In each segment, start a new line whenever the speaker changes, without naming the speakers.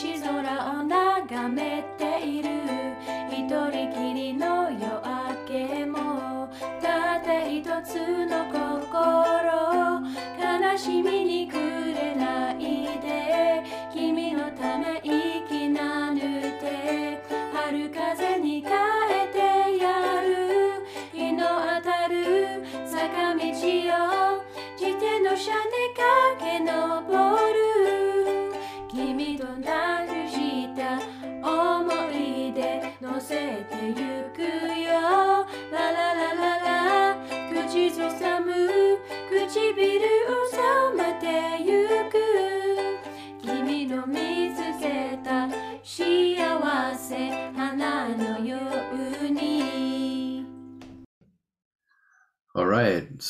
星空を眺めている。一人きりの夜明けもたった一つの心。悲しみに暮れないで君のため息なぬて春風に変えてやる。日の当たる坂道を自転車で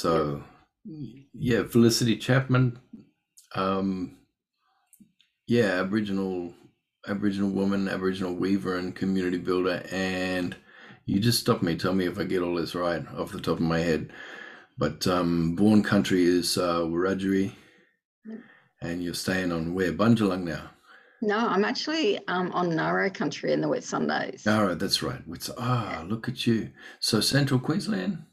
So, yeah, Felicity Chapman. Um, yeah, Aboriginal, Aboriginal woman, Aboriginal weaver, and community builder. And you just stop me. Tell me if I get all this right off the top of my head. But um, born country is uh, Wiradjuri, and you're staying on where Bunjalung now.
No, I'm actually um, on Ngaro country in the
Whitsundays. Right, that's right. It's ah, look at you. So Central Queensland.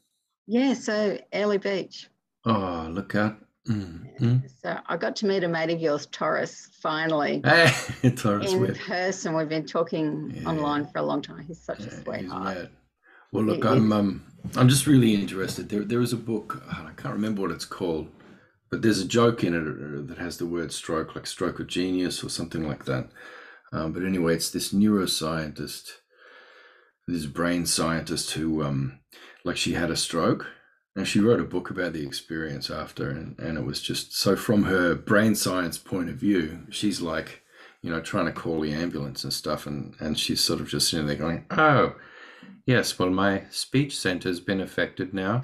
Yeah, so Airlie Beach.
Oh, look out. Mm, mm.
So I got to meet a mate of yours, Taurus, finally.
Hey, Taurus
in
Webb.
person. We've been talking
Yeah.
online for a long time. He's such
Yeah,
a sweetheart.
Well, look,
He-
I'm um, I'm just really interested. There, there is a book. I can't remember what it's called, but there's a joke in it uh, that has the word stroke, like stroke of genius or something like that. Um, but anyway, it's this neuroscientist, this brain scientist who, um, like, she had a stroke, and she wrote a book about the experience after, and and it was just so from her brain science point of view, she's like, you know, trying to call the ambulance and stuff, and and she's sort of just sitting there going, oh. Yes, well, my speech center's been affected now.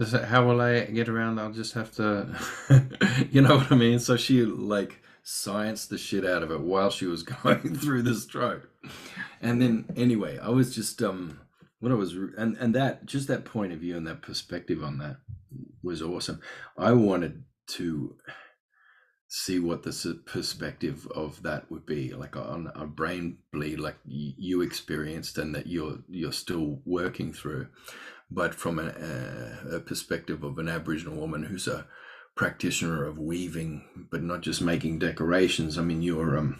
How will I get around? I'll just have to, you know what I mean? So she like scienced the shit out of it while she was going through the stroke. And then anyway, I was just um, what I was and and that just that point of view and that perspective on that was awesome. I wanted to see what the perspective of that would be like on a brain bleed like you experienced and that you're you're still working through but from a perspective of an aboriginal woman who's a practitioner of weaving but not just making decorations i mean you're um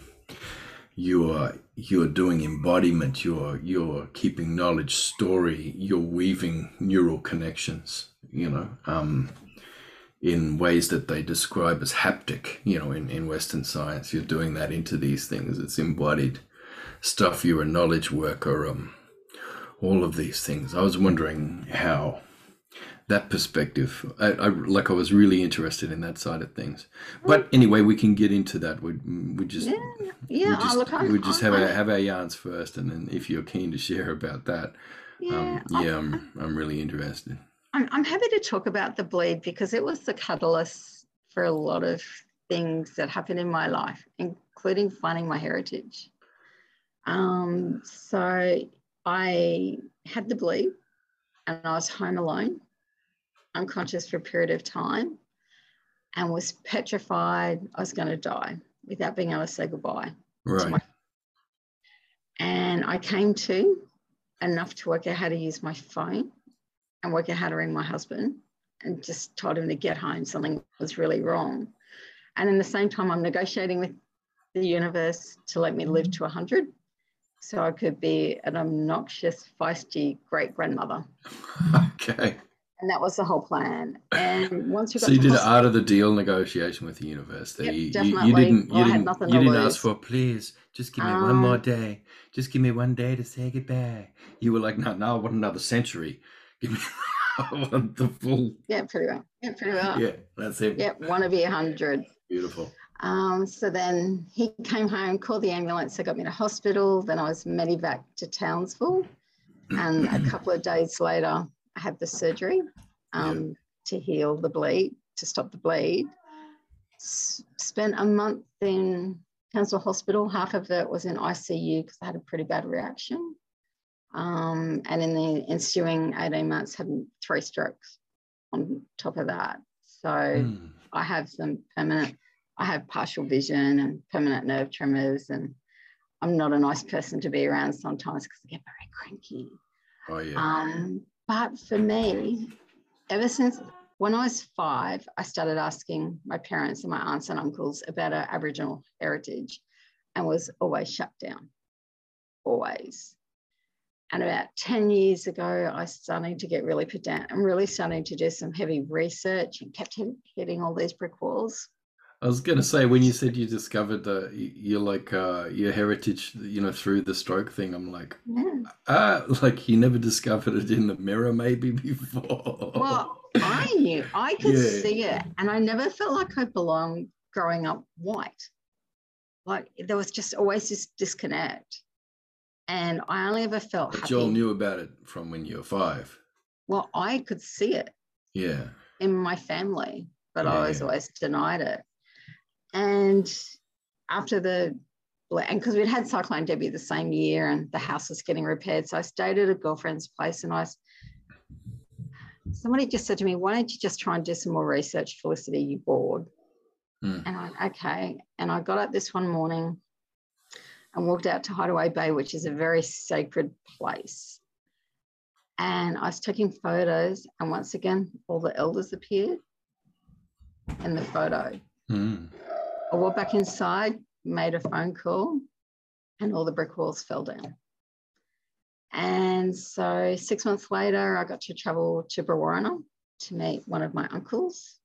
you're you're doing embodiment you're you're keeping knowledge story you're weaving neural connections you know um in ways that they describe as haptic, you know, in, in Western science. You're doing that into these things. It's embodied stuff. You're a knowledge worker, um, all of these things. I was wondering how that perspective, I, I like, I was really interested in that side of things. But anyway, we can get into that. We, we just,
Yeah, yeah.
we
oh, look, I'm,
we just have our, have our yarns first. And then if you're keen to share about that,
yeah,
um,
I'm-
yeah, I'm, I'm really interested.
I'm, I'm happy to talk about the bleed because it was the catalyst for a lot of things that happened in my life, including finding my heritage. Um, so I had the bleed and I was home alone, unconscious for a period of time, and was petrified I was going to die without being able to say goodbye.
Right.
my- And I came to enough to work out how to use my phone and work out how to ring my husband and just told him to get home. Something was really wrong. And in the same time, I'm negotiating with the universe to let me live to 100 so I could be an obnoxious, feisty great grandmother.
okay.
And that was the whole plan. And once we got
So you did
hospital-
art of the deal negotiation with the university.
Yep,
You- you, you didn't. You didn't. You didn't
lose.
ask for please. Just give me one more
Um,
day. Just give me one day to say goodbye. You were like, no, no, I want another century. Give me I want the full.
yeah, pretty well. Yeah, pretty well.
Yeah, that's it.
Yeah, want to be 100.
Beautiful.
Um, so then he came home, called the ambulance, they got me to hospital. Then I was medevac to Townsville. And a couple of days later, I had the surgery um, to heal the bleed, to stop the bleed. S- spent a month in Townsville Hospital. Half of it was in ICU because I had a pretty bad reaction. Um, and in the ensuing 18 months, had three strokes on top of that. So
Mm.
I have some permanent I have partial vision and permanent nerve tremors, and I'm not a nice person to be around sometimes because I get very cranky.
Oh yeah.
Um, but for me, ever since when I was five, I started asking my parents and my aunts and uncles about our Aboriginal heritage and was always shut down. Always. And about 10 years ago, I started to get really pedant. I'm really starting to do some heavy research and kept hitting all these brick walls.
I was going to say when you said you discovered the you're like uh, your heritage, you know, through the stroke thing. I'm like,
Yeah.
ah, like you never discovered it in the mirror, maybe before.
Well, I knew I could
Yeah.
see it, and I never felt like I belonged growing up white. Like there was just always this disconnect, and I only ever felt
but
happy.
Joel knew about it from when you were five.
Well, I could see it
Yeah.
in my family, but I was
Yeah.
always denied it. And after the and because we'd had Cyclone Debbie the same year, and the house was getting repaired, so I stayed at a girlfriend's place, and I was. Somebody just said to me, "Why don't you just try and do some more research, Felicity? You bored?"
Mm.
And I went, okay. And I got up this one morning and walked out to Hideaway Bay, which is a very sacred place. And I was taking photos, and once again, all the elders appeared in the photo.
Mm.
I walked back inside, made a phone call, and all the brick walls fell down. And so six months later, I got to travel to Brewarrina to meet one of my uncles.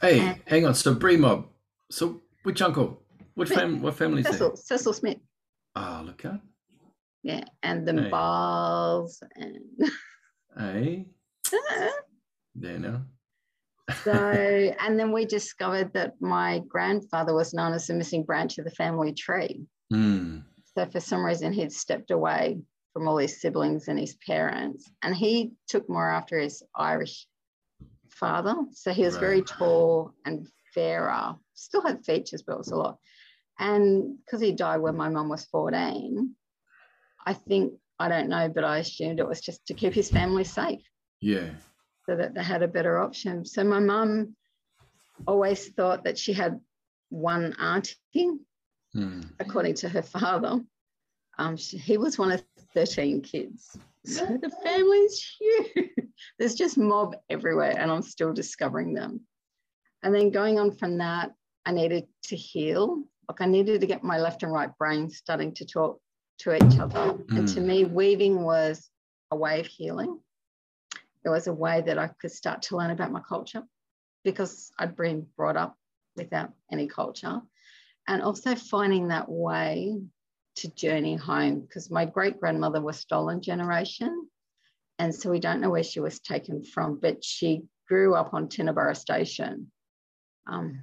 Hey,
And-
hang on. So Bree Mob. So which uncle? Which fam? What family is
Cecil,
there?
Cecil Smith.
Ah, look out.
Yeah, and the
Hey.
balls and
Hey, there now.
So and then we discovered that my grandfather was known as the missing branch of the family tree.
Mm.
So for some reason he'd stepped away from all his siblings and his parents, and he took more after his Irish father. So he was very tall and fairer, still had features, but it was a lot. And because he died when my mum was 14, I think I don't know, but I assumed it was just to keep his family safe.
Yeah.
So that they had a better option. So my mum always thought that she had one auntie,
Mm.
according to her father. Um, she, he was one of 13 kids. So the family's huge. There's just mob everywhere, and I'm still discovering them. And then going on from that, I needed to heal. Like I needed to get my left and right brain starting to talk to each other. And to
Mm.
me, weaving was a way of healing. It was a way that I could start to learn about my culture because I'd been brought up without any culture. And also finding that way to journey home because my great grandmother was stolen generation. And so we don't know where she was taken from, but she grew up on Tinnenburra Station, um,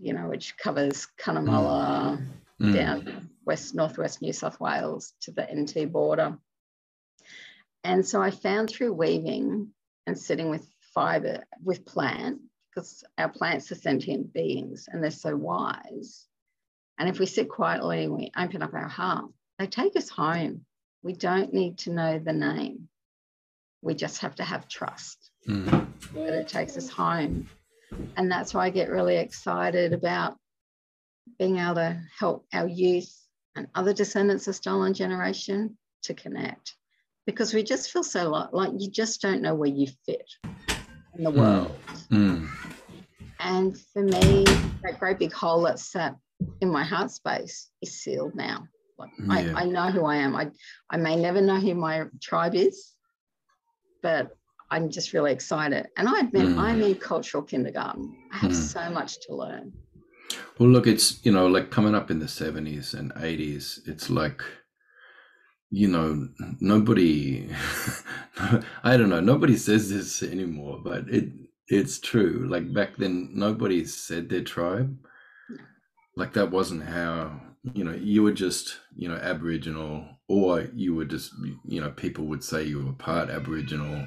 you know, which covers Cunnamulla
Mm.
down west northwest New South Wales to the NT border. And so I found through weaving and sitting with fiber with plant, because our plants are sentient beings and they're so wise. And if we sit quietly and we open up our heart, they take us home. We don't need to know the name. We just have to have trust
Mm.
that it takes us home. And that's why I get really excited about being able to help our youth and other descendants of stolen generation to connect because we just feel so like, like you just don't know where you fit in the
Mm.
world.
Mm.
And for me, that great big hole that's sat in my heart space is sealed now. Like
Yeah.
I, I know who I am. I, I may never know who my tribe is, but I'm just really excited. And I admit
Mm.
I'm in cultural kindergarten. I have
Mm.
so much to learn.
Well, look, it's you know like coming up in the seventies and eighties. It's like, you know, nobody. I don't know. Nobody says this anymore, but it it's true. Like back then, nobody said their tribe. Like that wasn't how you know you were just you know Aboriginal, or you were just you know people would say you were part Aboriginal,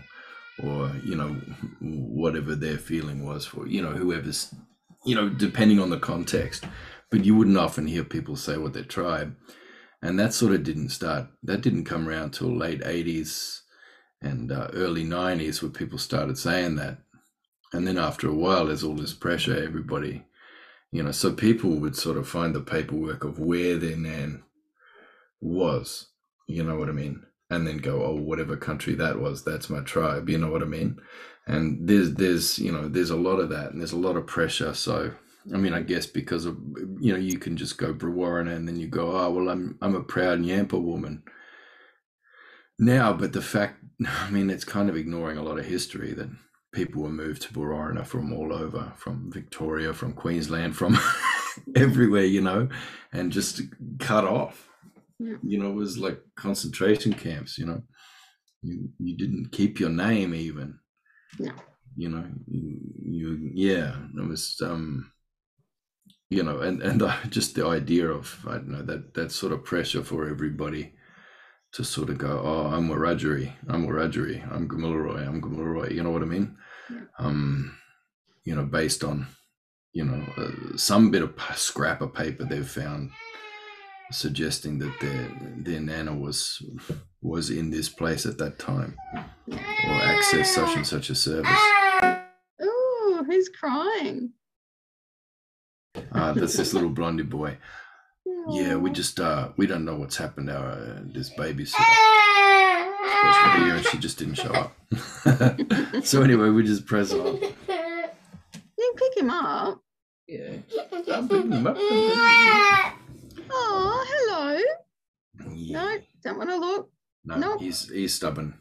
or you know whatever their feeling was for you know whoever's you know, depending on the context. But you wouldn't often hear people say what their tribe. And that sort of didn't start, that didn't come around till late 80s and uh, early 90s where people started saying that. And then after a while, there's all this pressure, everybody, You know, so people would sort of find the paperwork of where their nan was. You know what I mean? And then go, oh, whatever country that was, that's my tribe. You know what I mean? And there's there's you know there's a lot of that, and there's a lot of pressure. So I mean, I guess because of you know you can just go Brewarrina and then you go, oh well, I'm I'm a proud Yampa woman now, but the fact, I mean, it's kind of ignoring a lot of history that people were moved to Brewarrina from all over, from Victoria, from Queensland, from everywhere, you know, and just cut off.
Yeah.
You know, it was like concentration camps. You know, you you didn't keep your name even.
No.
You know, you, you yeah, it was um you know, and and uh, just the idea of I don't know that that sort of pressure for everybody to sort of go, oh, I'm Wiradjuri, I'm Wiradjuri, I'm Gamilaroi, I'm Gamilaroi. You know what I mean?
Yeah.
Um, you know, based on you know uh, some bit of scrap of paper they've found suggesting that their their nana was was in this place at that time or access such and such a service.
Oh, who's crying?
Uh, that's this little blondie boy. Yeah, we just uh we don't know what's happened to our uh, this babysitter. Supposed to be here and she just didn't show up. so anyway, we just press on.
You can pick him up.
Yeah, I'm picking him up.
Oh, hello.
Yeah.
No, don't want to look.
No,
No.
he's he's stubborn.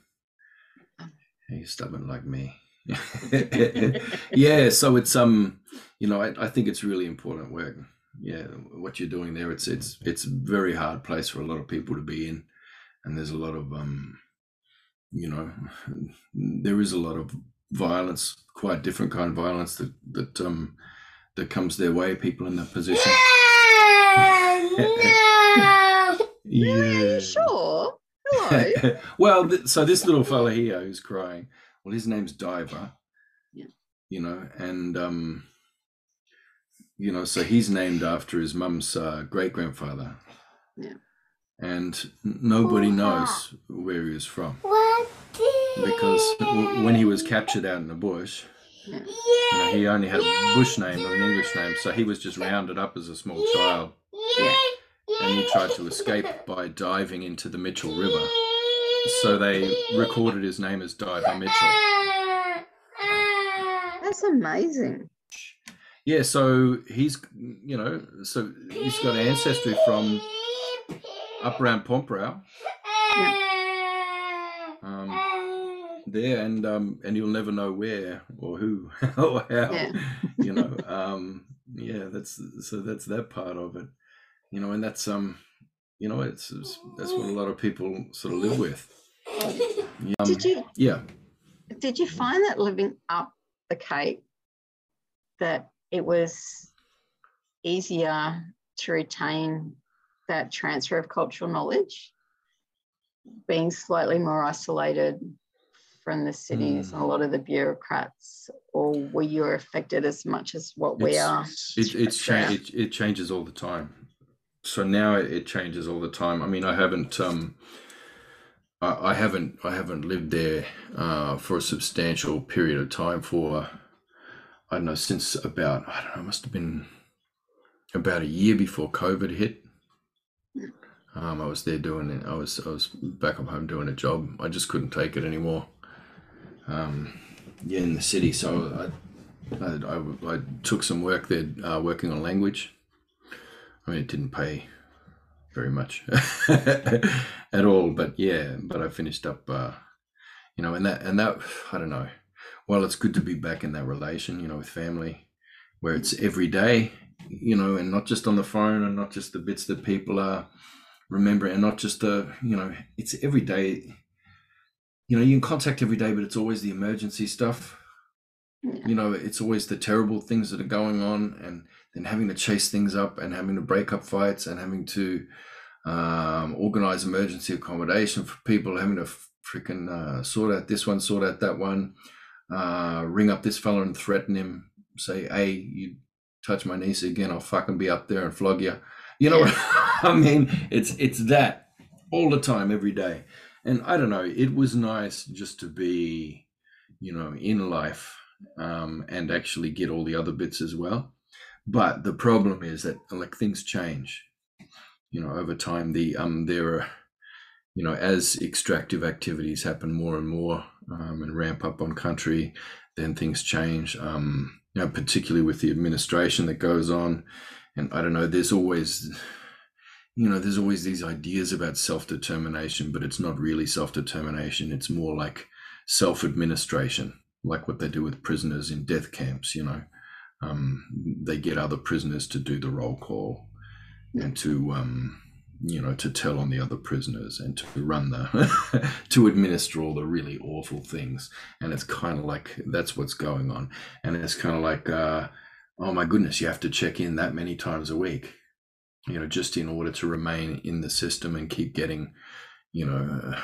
He's stubborn like me. yeah, so it's um, you know, I, I think it's really important work. Yeah, what you're doing there, it's it's it's a very hard place for a lot of people to be in, and there's a lot of um, you know, there is a lot of violence, quite different kind of violence that that um that comes their way. People in that position.
Really? Sure. Hello.
well, th- so this little fella here who's crying, well, his name's Diver.
Yeah.
You know, and um, you know, so he's named after his mum's uh, great grandfather.
Yeah.
And n- nobody knows where he was from because when he was captured out in the bush,
Yeah.
you know, he only had a bush name, not an English name, so he was just rounded up as a small child, and he tried to escape by diving into the Mitchell River. So they recorded his name as Diver Mitchell.
That's amazing.
Yeah, so he's you know, so he's got ancestry from up around Pormpuraaw, um, there, and um, and you'll never know where or who or how.
Yeah.
You know, um, yeah, that's so that's that part of it. You know, and that's um, you know, it's, it's that's what a lot of people sort of live with. Um,
Did you
yeah.
did you find that living up the Cape that it was easier to retain that transfer of cultural knowledge, being slightly more isolated from the cities and a lot of the bureaucrats, or were you affected as much as what we are?
It, it's cha- it, it changes all the time. So now it, changes all the time. I mean, I haven't um, I, I haven't I haven't lived there uh, for a substantial period of time for I don't know since about I don't know must have been about a year before COVID hit. Um, I was there doing it. I was I was back up home doing a job. I just couldn't take it anymore. Um, yeah, in the city. So I, I, I, I took some work there, uh, working on language. I mean, it didn't pay very much at all, but yeah, but I finished up, uh, you know, and that, and that, I don't know. Well, it's good to be back in that relation, you know, with family, where it's every day, you know, and not just on the phone, and not just the bits that people are remembering, and not just the, you know, it's every day. You know, you can contact every day, but it's always the emergency stuff
Yeah.
you know it's always the terrible things that are going on and then having to chase things up and having to break up fights and having to um, organize emergency accommodation for people having to freaking uh, sort out this one sort out that one uh, ring up this fella and threaten him say hey you touch my niece again i'll fucking be up there and flog you you know what i mean? It's it's that all the time every day. And i don't know it was nice just to be you know in life um, and actually get all the other bits as well. But the problem is that like things change you know over time. The um there are you know as extractive activities happen more and more um, and ramp up on country then things change um you know particularly with the administration that goes on. And i don't know there's always you know there's always these ideas about self-determination but it's not really self-determination. It's more like self-administration like what they do with prisoners in death camps you know um, they get other prisoners to do the roll call and to um, you know to tell on the other prisoners and to run the to administer all the really awful things. And it's kind of like that's what's going on. And it's kind of like uh, oh my goodness you have to check in that many times a week you know just in order to remain in the system and keep getting you know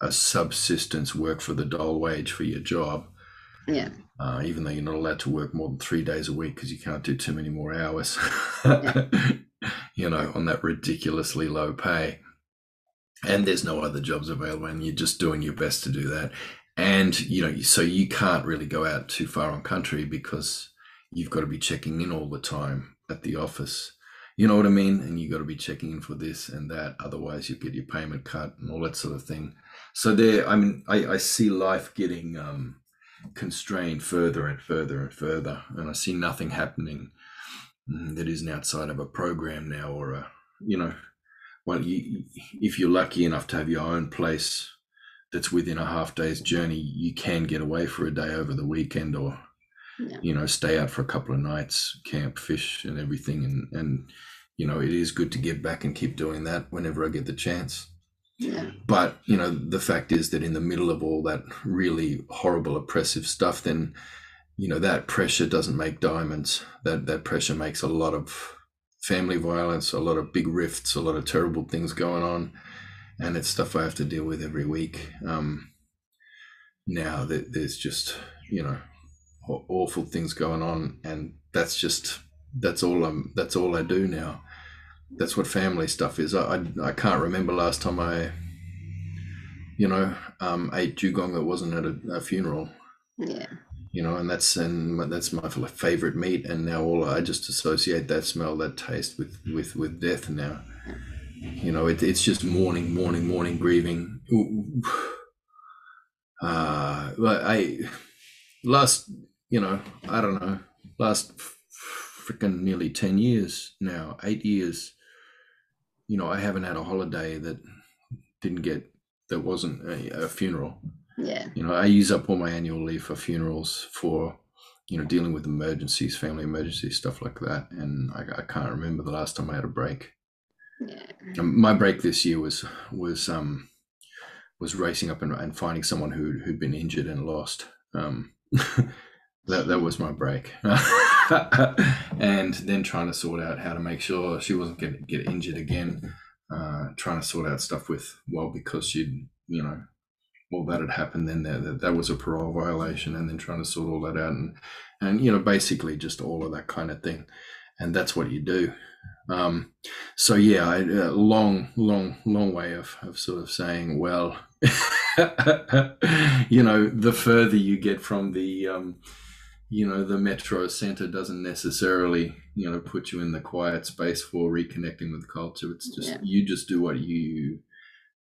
a subsistence work for the dole wage for your job
Yeah.
uh, even though you're not allowed to work more than three days a week because you can't do too many more hours, you know, on that ridiculously low pay. And there's no other jobs available, and you're just doing your best to do that. And, you know, so you can't really go out too far on country because you've got to be checking in all the time at the office. You know what I mean? And you've got to be checking in for this and that. Otherwise, you get your payment cut and all that sort of thing. So there, I mean, I, I see life getting, um, constrained further and further and further, and I see nothing happening mm, that isn't outside of a program now or a you know, well, you, if you're lucky enough to have your own place that's within a half day's journey, you can get away for a day over the weekend or
Yeah.
you know stay out for a couple of nights, camp, fish, and everything, and and you know it is good to get back and keep doing that whenever I get the chance
Yeah.
but you know the fact is that in the middle of all that really horrible oppressive stuff then you know that pressure doesn't make diamonds. That that pressure makes a lot of family violence a lot of big rifts a lot of terrible things going on. And it's stuff i have to deal with every week. Um now that there's just you know awful things going on and that's just that's all i'm that's all i do now that's what family stuff is. I, I, I can't remember last time I, you know, um, ate dugong that wasn't at a, a funeral.
Yeah.
You know, and that's and my- that's my favorite meat. And now all I just associate that smell, that taste with with with death. Now, you know, it, it's just mourning, mourning, mourning, grieving. Uh, like I last, you know, I don't know, last freaking nearly ten years now, eight years you know, I haven't had a holiday that didn't get that wasn't a, a funeral.
Yeah.
You know, I use up all my annual leave for funerals for you know dealing with emergencies, family emergencies, stuff like that. And I, I can't remember the last time I had a break.
Yeah.
My break this year was was um was racing up and, and finding someone who who'd been injured and lost. Um, that that was my break, and then trying to sort out how to make sure she wasn't going to get injured again. Uh, trying to sort out stuff with well because she'd you know well that had happened then that, that that was a parole violation and then trying to sort all that out and and you know basically just all of that kind of thing. And that's what you do. Um so yeah a long long long way of, of sort of saying well you know the further you get from the um you know the metro center doesn't necessarily you know put you in the quiet space for reconnecting with culture. It's just
Yeah.
you just do what you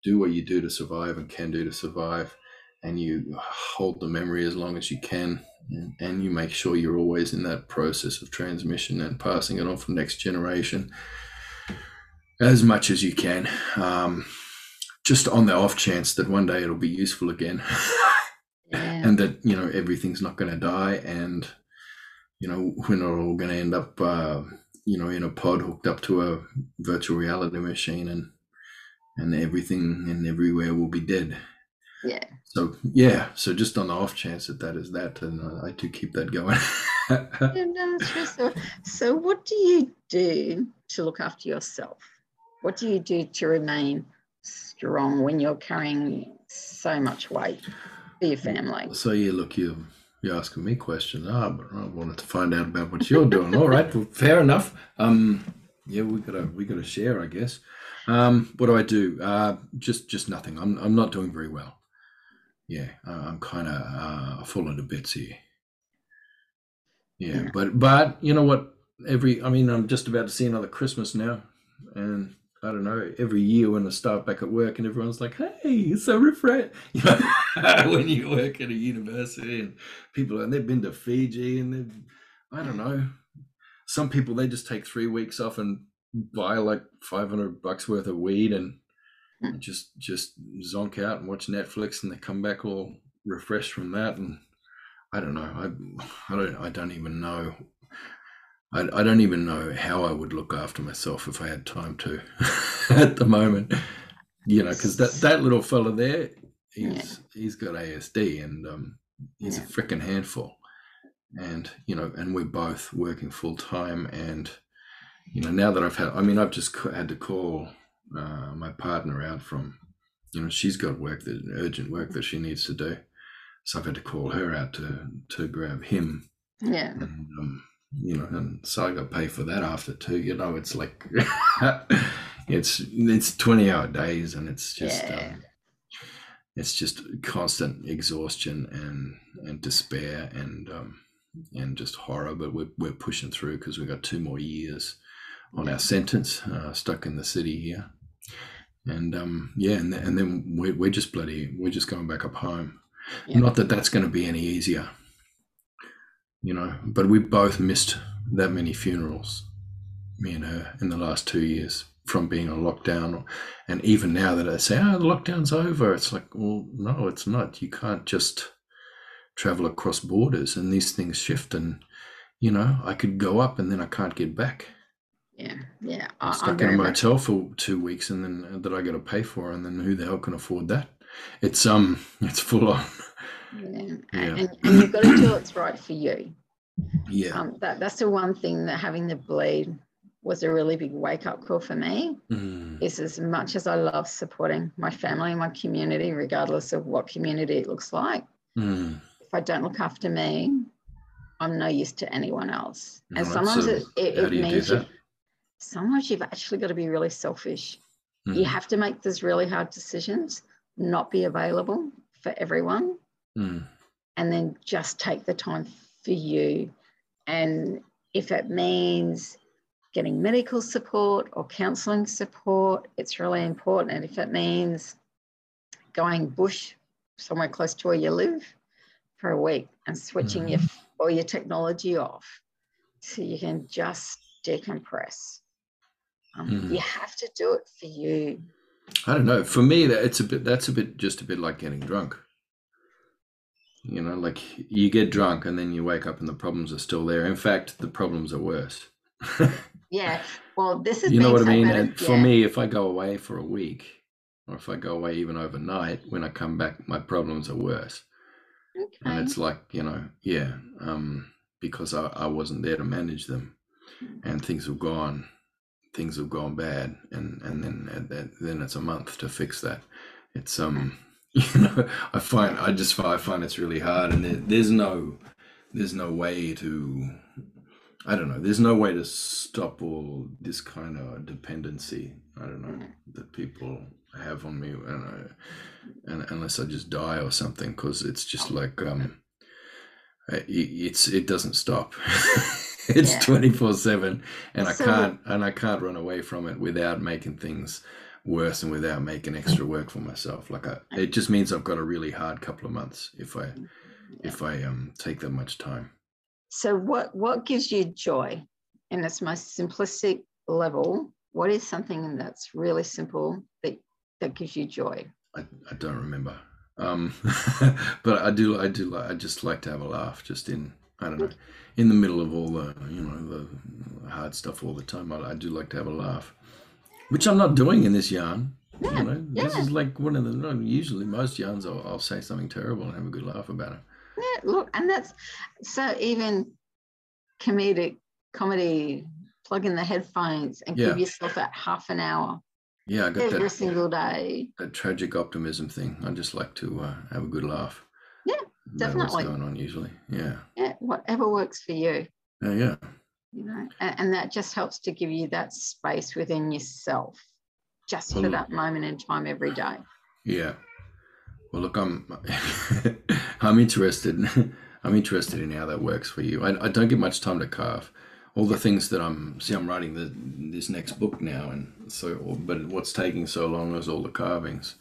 do what you do to survive and can do to survive and you hold the memory as long as you can and, and you make sure you're always in that process of transmission and passing it on for next generation as much as you can. Um, just on the off chance that one day it'll be useful again
Yeah.
and that you know everything's not going to die and you know we're not all going to end up uh, you know in a pod hooked up to a virtual reality machine and and everything and everywhere will be dead
Yeah.
so yeah so just on the off chance that that is that and i, I do keep that going
Yeah, no. So, so what do you do to look after yourself? What do you do to remain strong when you're carrying so much weight your family?
so yeah look you you're asking me questions. Ah but i wanted to find out about what you're doing. All right well, fair enough. Um yeah we gotta we gotta share i guess. Um what do i do? Uh just just nothing. I'm, I'm not doing very well. Yeah i'm kind of uh falling to bits here. Yeah
Yeah.
but but you know what? Every i mean i'm just about to see another christmas now and i don't know every year when i start back at work and everyone's like hey it's so refresh you know when you work at a university and people and they've been to fiji and they've i don't know some people they just take three weeks off and buy like 500 bucks worth of weed and
Hmm.
just just zonk out and watch netflix and they come back all refreshed from that and i don't know i, I don't i don't even know I, I don't even know how i would look after myself if i had time to at the moment. You know because that that little fella there he's he's got asd and um he's
Yeah.
a freaking handful. And you know and we're both working full time and you know now that i've had i mean i've just had to call uh, my partner out from you know she's got work that urgent work that she needs to do. So i've had to call her out to to grab him.
Yeah.
and um you know and so i got paid for that after too you know it's like it's it's 20 hour days and it's just
Yeah.
um, it's just constant exhaustion and and despair and um and just horror but we're, we're pushing through because we've got two more years on our sentence uh, stuck in the city here and um yeah and, th- and then we're, we're just bloody we're just going back up home
Yeah.
not that that's going to be any easier you know but we both missed that many funerals me and her in the last two years from being on lockdown and even now that i say oh the lockdown's over it's like well no it's not you can't just travel across borders and these things shift and you know i could go up and then i can't get back
Yeah. Yeah.
I'm
I, I'm
stuck in a
much.
motel for two weeks and then that I got to pay for, and then who the hell can afford that? It's um, it's full on.
Yeah.
Yeah.
And, and you've got to do what's right for you.
Yeah,
Um, that, that's the one thing that having the bleed was a really big wake up call for me.
Mm,
Is as much as I love supporting my family and my community, regardless of what community it looks like,
mm.
if I don't look after me, I'm no use to anyone else. And sometimes
so
it, it,
you
means you sometimes you've actually got to be really selfish. You
Mm,
have to make those really hard decisions, not be available for everyone,
mm,
and then just take the time for you. And if it means getting medical support or counseling support, it's really important. And if it means going bush somewhere close to where you live for a week and switching your all your technology off so you can just decompress. Um,
Mhm.
You have to do it for you.
I don't know. For me, that it's a bit. That's a bit. Just a bit like getting drunk. You know, like you get drunk and then you wake up and the problems are still there. In fact, the problems are worse.
Yeah. Well, this is
you know what I mean? And for me, if I go away for a week, or if I go away even overnight, when I come back, my problems are worse.
Okay.
and it's like you know yeah um because I, I wasn't there to manage them and things have gone things have gone bad and and then and then, then it's a month to fix that it's um you know i find i just find, i find it's really hard and there, there's no there's no way to i don't know there's no way to stop all this kind of dependency i don't know that people have on me know, and unless I just die or something, because it's just like um, it, it's it doesn't stop. it's twenty four seven, and I can't and I can't run away from it without making things worse and without making extra work for myself. Like I, it just means I've got a really hard couple of months if I if I um take that much time.
So, what what gives you joy in its most simplistic level? What is something that's really simple that that gives you joy?
I, I don't remember. Um, but I do I do like I just like to have a laugh just in I don't know in the middle of all the you know the hard stuff all the time. I, I do like to have a laugh, which I'm not doing in this yarn.
Yeah,
you know, this is like one of the usually most yarns I'll, I'll say something terrible and have a good laugh about it.
Yeah, look, and that's so even comedic comedy. Plug in the headphones and
Yeah.
give yourself that half an hour
Yeah, I got
every
that,
single day.
that tragic optimism thing. I just like to uh, have a good laugh.
Yeah,
About what's going on usually. Yeah,
Yeah, whatever works for you.
yeah, yeah.
You know and, and that just helps to give you that space within yourself just for
Well,
that moment in time every day
Yeah. Well, look, I'm I'm interested. I'm interested in how that works for you. I, I don't get much time to carve. all the things that I'm see I'm writing the this next book now, and so but what's taking so long is all the carvings,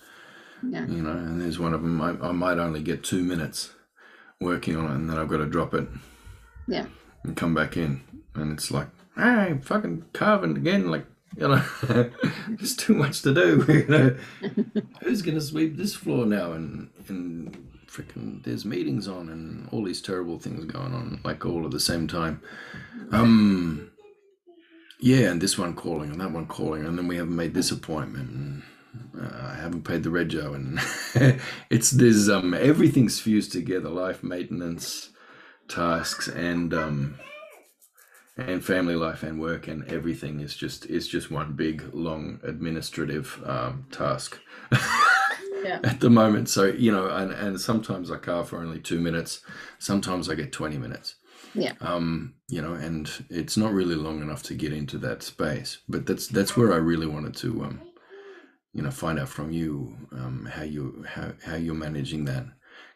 Yeah.
you know. And there's one of them I, I might only get two minutes working on it, and then I've got to drop it
Yeah.
and come back in, and it's like, hey, fucking carving again, like you know, there's too much to do. You know, who's gonna sweep this floor now? And and freaking, there's meetings on, and all these terrible things going on, like all at the same time. Um, yeah, and this one calling, and that one calling, and then we haven't made this appointment. And, uh, I haven't paid the rego, and it's there's um everything's fused together: life maintenance, tasks, and um and family life and work and everything is just is just one big long administrative um, task.
Yeah.
at the moment. So you know and, and sometimes i carve for only two minutes. Sometimes i get 20 minutes.
Yeah.
um you know and it's not really long enough to get into that space. But that's that's where i really wanted to um you know find out from you um how you how, how you're managing that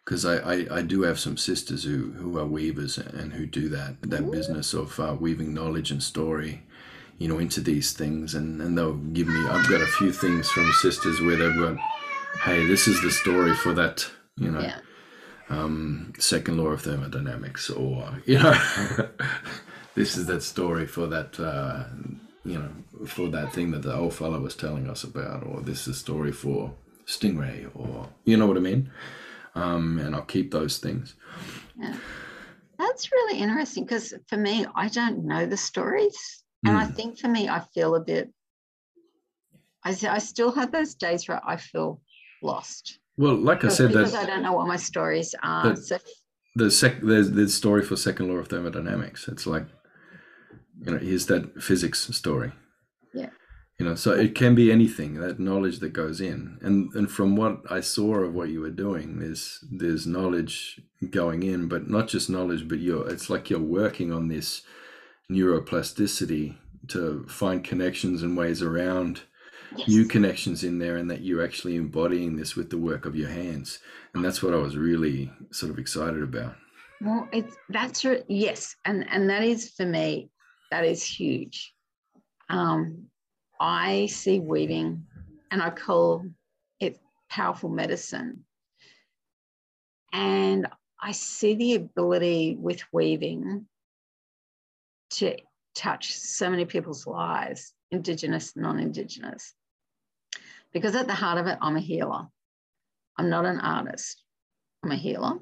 because I, I, I do have some sisters who, who are weavers and who do that that business of uh, weaving knowledge and story, you know, into these things, and, and they'll give me. I've got a few things from sisters where they've got, hey, this is the story for that, you know,
Yeah.
um, second law of thermodynamics, or you know, this is that story for that, uh, you know, for that thing that the old fellow was telling us about, or this is a story for stingray, or you know what I mean um, and I'll keep those things.
That's really interesting because for me, I don't know the stories. And I
Mm.
think for me, I feel a bit, I, I still have those days where I feel lost.
Well, like I said,
because I don't know what my stories are.
But-
so
the sec there's the story for second law of thermodynamics. It's like, you know, here's that physics story.
Yeah.
You know, so it can be anything that knowledge that goes in, and and from what I saw of what you were doing, there's there's knowledge going in, but not just knowledge, but you're it's like you're working on this neuroplasticity to find connections and ways around
yes.
new connections in there and that you're actually embodying this with the work of your hands and that's what i was really sort of excited about
Well, it's that's re- yes, and and that is for me, that is huge. Um, I see weaving, and I call it powerful medicine. And I see the ability with weaving to touch so many people's lives, Indigenous, non-Indigenous. Because at the heart of it, I'm a healer. I'm not an artist. I'm a healer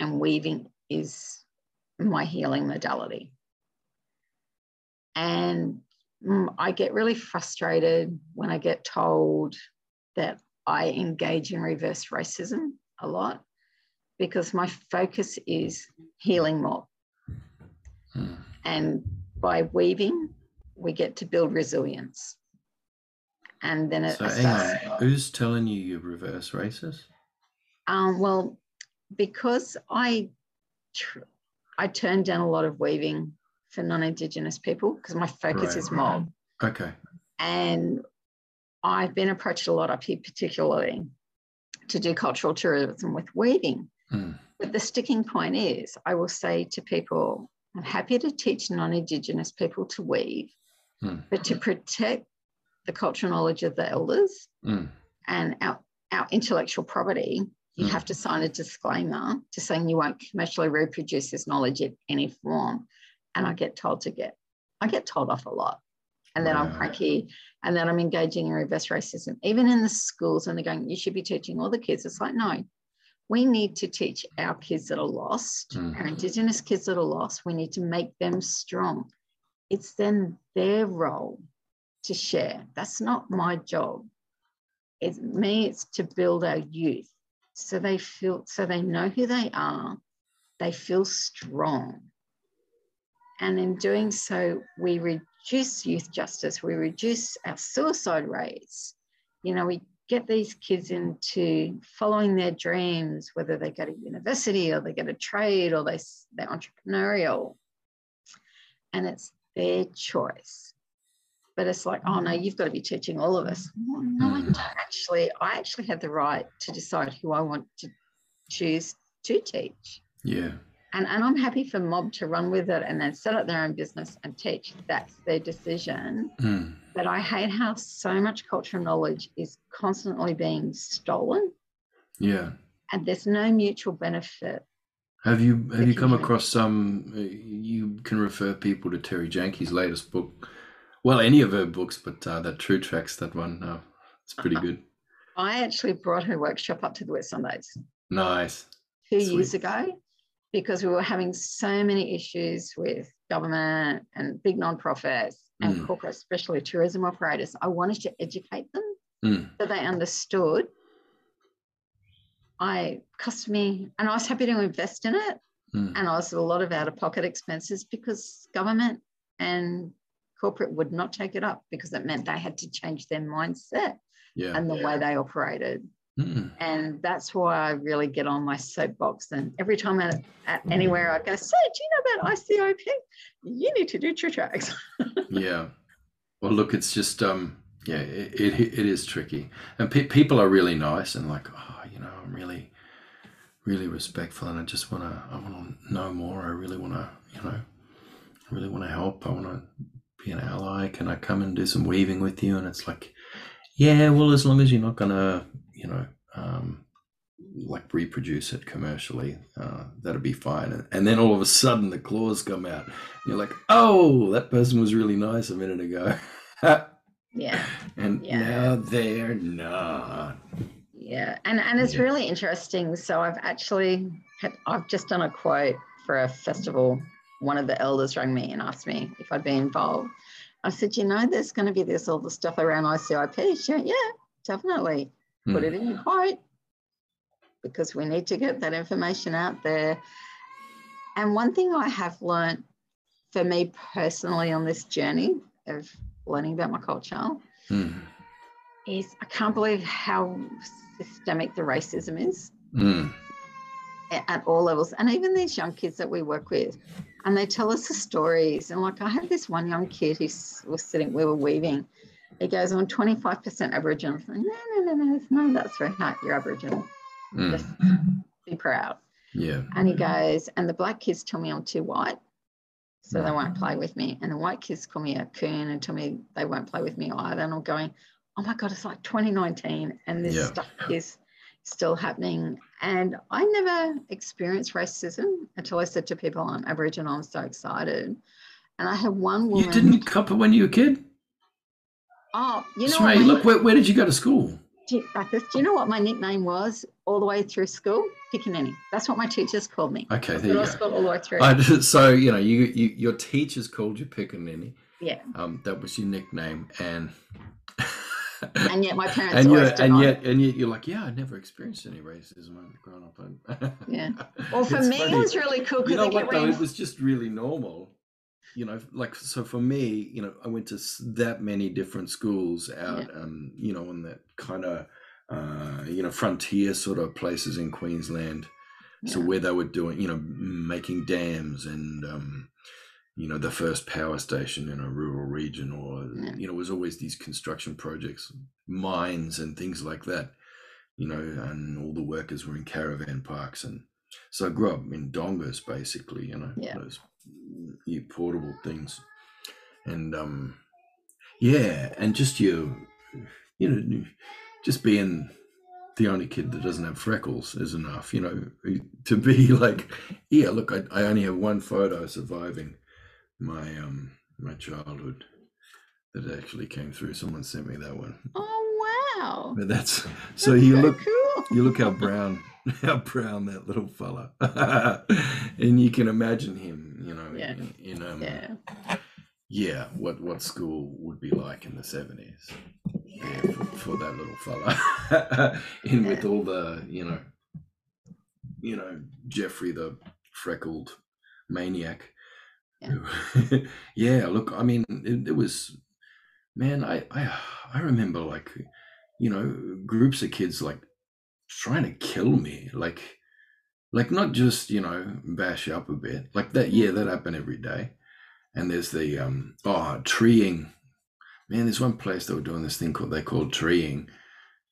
and weaving is my healing modality. And I get really frustrated when I get told that I engage in reverse racism a lot because my focus is healing more.
Hmm.
And by weaving, we get to build resilience. And then it
so
starts.
on. who's telling you you're reverse racist
Um, well, because I tr- I turned down a lot of weaving for non-Indigenous people because my focus
Right.
is mob,
okay
and I've been approached a lot up here, particularly to do cultural tourism with weaving.
Hmm.
But the sticking point is, I will say to people, I'm happy to teach non-Indigenous people to weave,
Hmm.
but to protect the cultural knowledge of the elders
Mm.
and our, our intellectual property, you
Mm.
have to sign a disclaimer to saying you won't commercially reproduce this knowledge in any form. And I get told to get, I get told off a lot. And then I'm cranky, and then I'm engaging in reverse racism. Even in the schools, and they're going, you should be teaching all the kids. It's like, no, we need to teach our kids that are lost,
Mm.
our Indigenous kids that are lost. We need to make them strong. It's then their role to share. That's not my job. It's me, it's to build our youth so they feel, so they know who they are, they feel strong. And in doing so, we reduce youth justice, we reduce our suicide rates. You know, we get these kids into following their dreams, whether they go to university or they get a trade or they, they're entrepreneurial. And it's their choice. But it's like, oh no, mm-hmm. you've got to be teaching all of us. Well, no, I don't mm-hmm. actually. I actually have the right to decide who I want to choose to teach.
yeah
and, and I'm happy for mob to run with it and then set up their own business and teach. That's their decision.
Mm.
But I hate how so much cultural knowledge is constantly being stolen
Yeah.
and there's no mutual benefit.
Have you have you come across some? uh, You can refer people to Terri Janke's latest book. Well, any of her books, but uh, that True Tracks, that one, uh, it's pretty good.
I actually brought her workshop up to the Whitsundays
Nice.
two
Sweet.
years ago because we were having so many issues with government and big non-profits and
Mm.
corporate, especially tourism operators. I wanted to educate them
Mm.
so they understood. I cost me, and I was happy to invest in it.
Mm.
And I was a lot of out-of-pocket expenses because government and corporate would not take it up because it meant they had to change their mindset
Yeah.
and the way they operated.
Mm.
And that's why I really get on my soapbox. And every time I, at anywhere I go, so do you know about ICIP? You need to do true tracks.
Yeah. Well, look, it's just um, yeah, it it, it is tricky, and pe- people are really nice and like, oh, you know, I'm really, really respectful, and I just want to, I want to know more. I really want to, you know, I really want to help. I want to be an ally. Can I come and do some weaving with you? And it's like, yeah, well, as long as you're not gonna, you know, um, like reproduce it commercially, uh, that'll be fine. And, and then all of a sudden, the claws come out. You're like, oh, that person was really nice a minute ago.
yeah.
and
Yeah.
now they're not.
Yeah. And and it's
Yeah.
really interesting. So I've actually had I've just done a quote for a festival. One of the elders rang me and asked me if I'd be involved. I said, you know, there's going to be this all the stuff around ICIP. She went, yeah, definitely. Put
Mm.
it in your quote because we need to get that information out there. And one thing I have learned for me personally on this journey of learning about my culture
Mm.
is I can't believe how systemic the racism is
Mm.
at all levels. And even these young kids that we work with, and they tell us the stories. And like I had this one young kid who was sitting, we were weaving. He goes, I'm 25% Aboriginal. Said, no, no, no, no, no, that's very hard. You're Aboriginal.
Mm.
Just be proud.
Yeah.
And he goes, and the black kids tell me I'm too white, so they won't play with me. And the white kids call me a coon and tell me they won't play with me either. And I'm going, oh my God, it's like 2019 and this
Yeah.
stuff is still happening. And I never experienced racism until I said to people, I'm Aboriginal, I'm so excited. And I had one woman.
You didn't cop it when you were a kid?
Oh, you know
Sray,
what? my-
look, where, where did you go to school?
do you, do you know what my nickname was all the way through school? Pickaninny. That's what my teachers called me.
Okay, there you go.
called all the way through.
I, so you know, you, you your teachers called you Pickaninny.
yeah.
Um, that was your nickname, and
And yet my parents
and,
always
and yet and yet you're like, yeah, I never experienced any racism growing up.
Yeah. Well, for
It's
me,
funny.
it was really cool
you
because
know what
kept
though? It was just really normal. You know, like so for me, you know, I went to that many different schools out, um, you know, on that kind of, uh, you know, frontier sort of places in Queensland. So where they were doing, you know, making dams and, um, you know, the first power station in a rural region, or
Yeah.
you know, it was always these construction projects, mines and things like that. You know, and all the workers were in caravan parks, and so I grew up in dongas, basically. You know,
Yeah.
those you portable things, and um, yeah, and just you, you know, just being the only kid that doesn't have freckles is enough, you know, to be like, yeah, look, I, I only have one photo surviving my um my childhood that actually came through. Someone sent me that one.
Oh wow!
But that's so you
so
look
cool.
you look how brown how brown that little fella and you can imagine him, you know,
Yeah.
in, in um
Yeah.
yeah, what what school would be like in the seventies. Yeah, for, for that little fella. in with all the, you know, you know, Jeffrey the freckled maniac.
Yeah.
yeah, look, I mean, it, it was man, I, I I remember like, you know, groups of kids like trying to kill me. Like like not just, you know, bash up a bit. Like that, yeah, that happened every day and there's the um oh treeing man there's one place they were doing this thing called they called treeing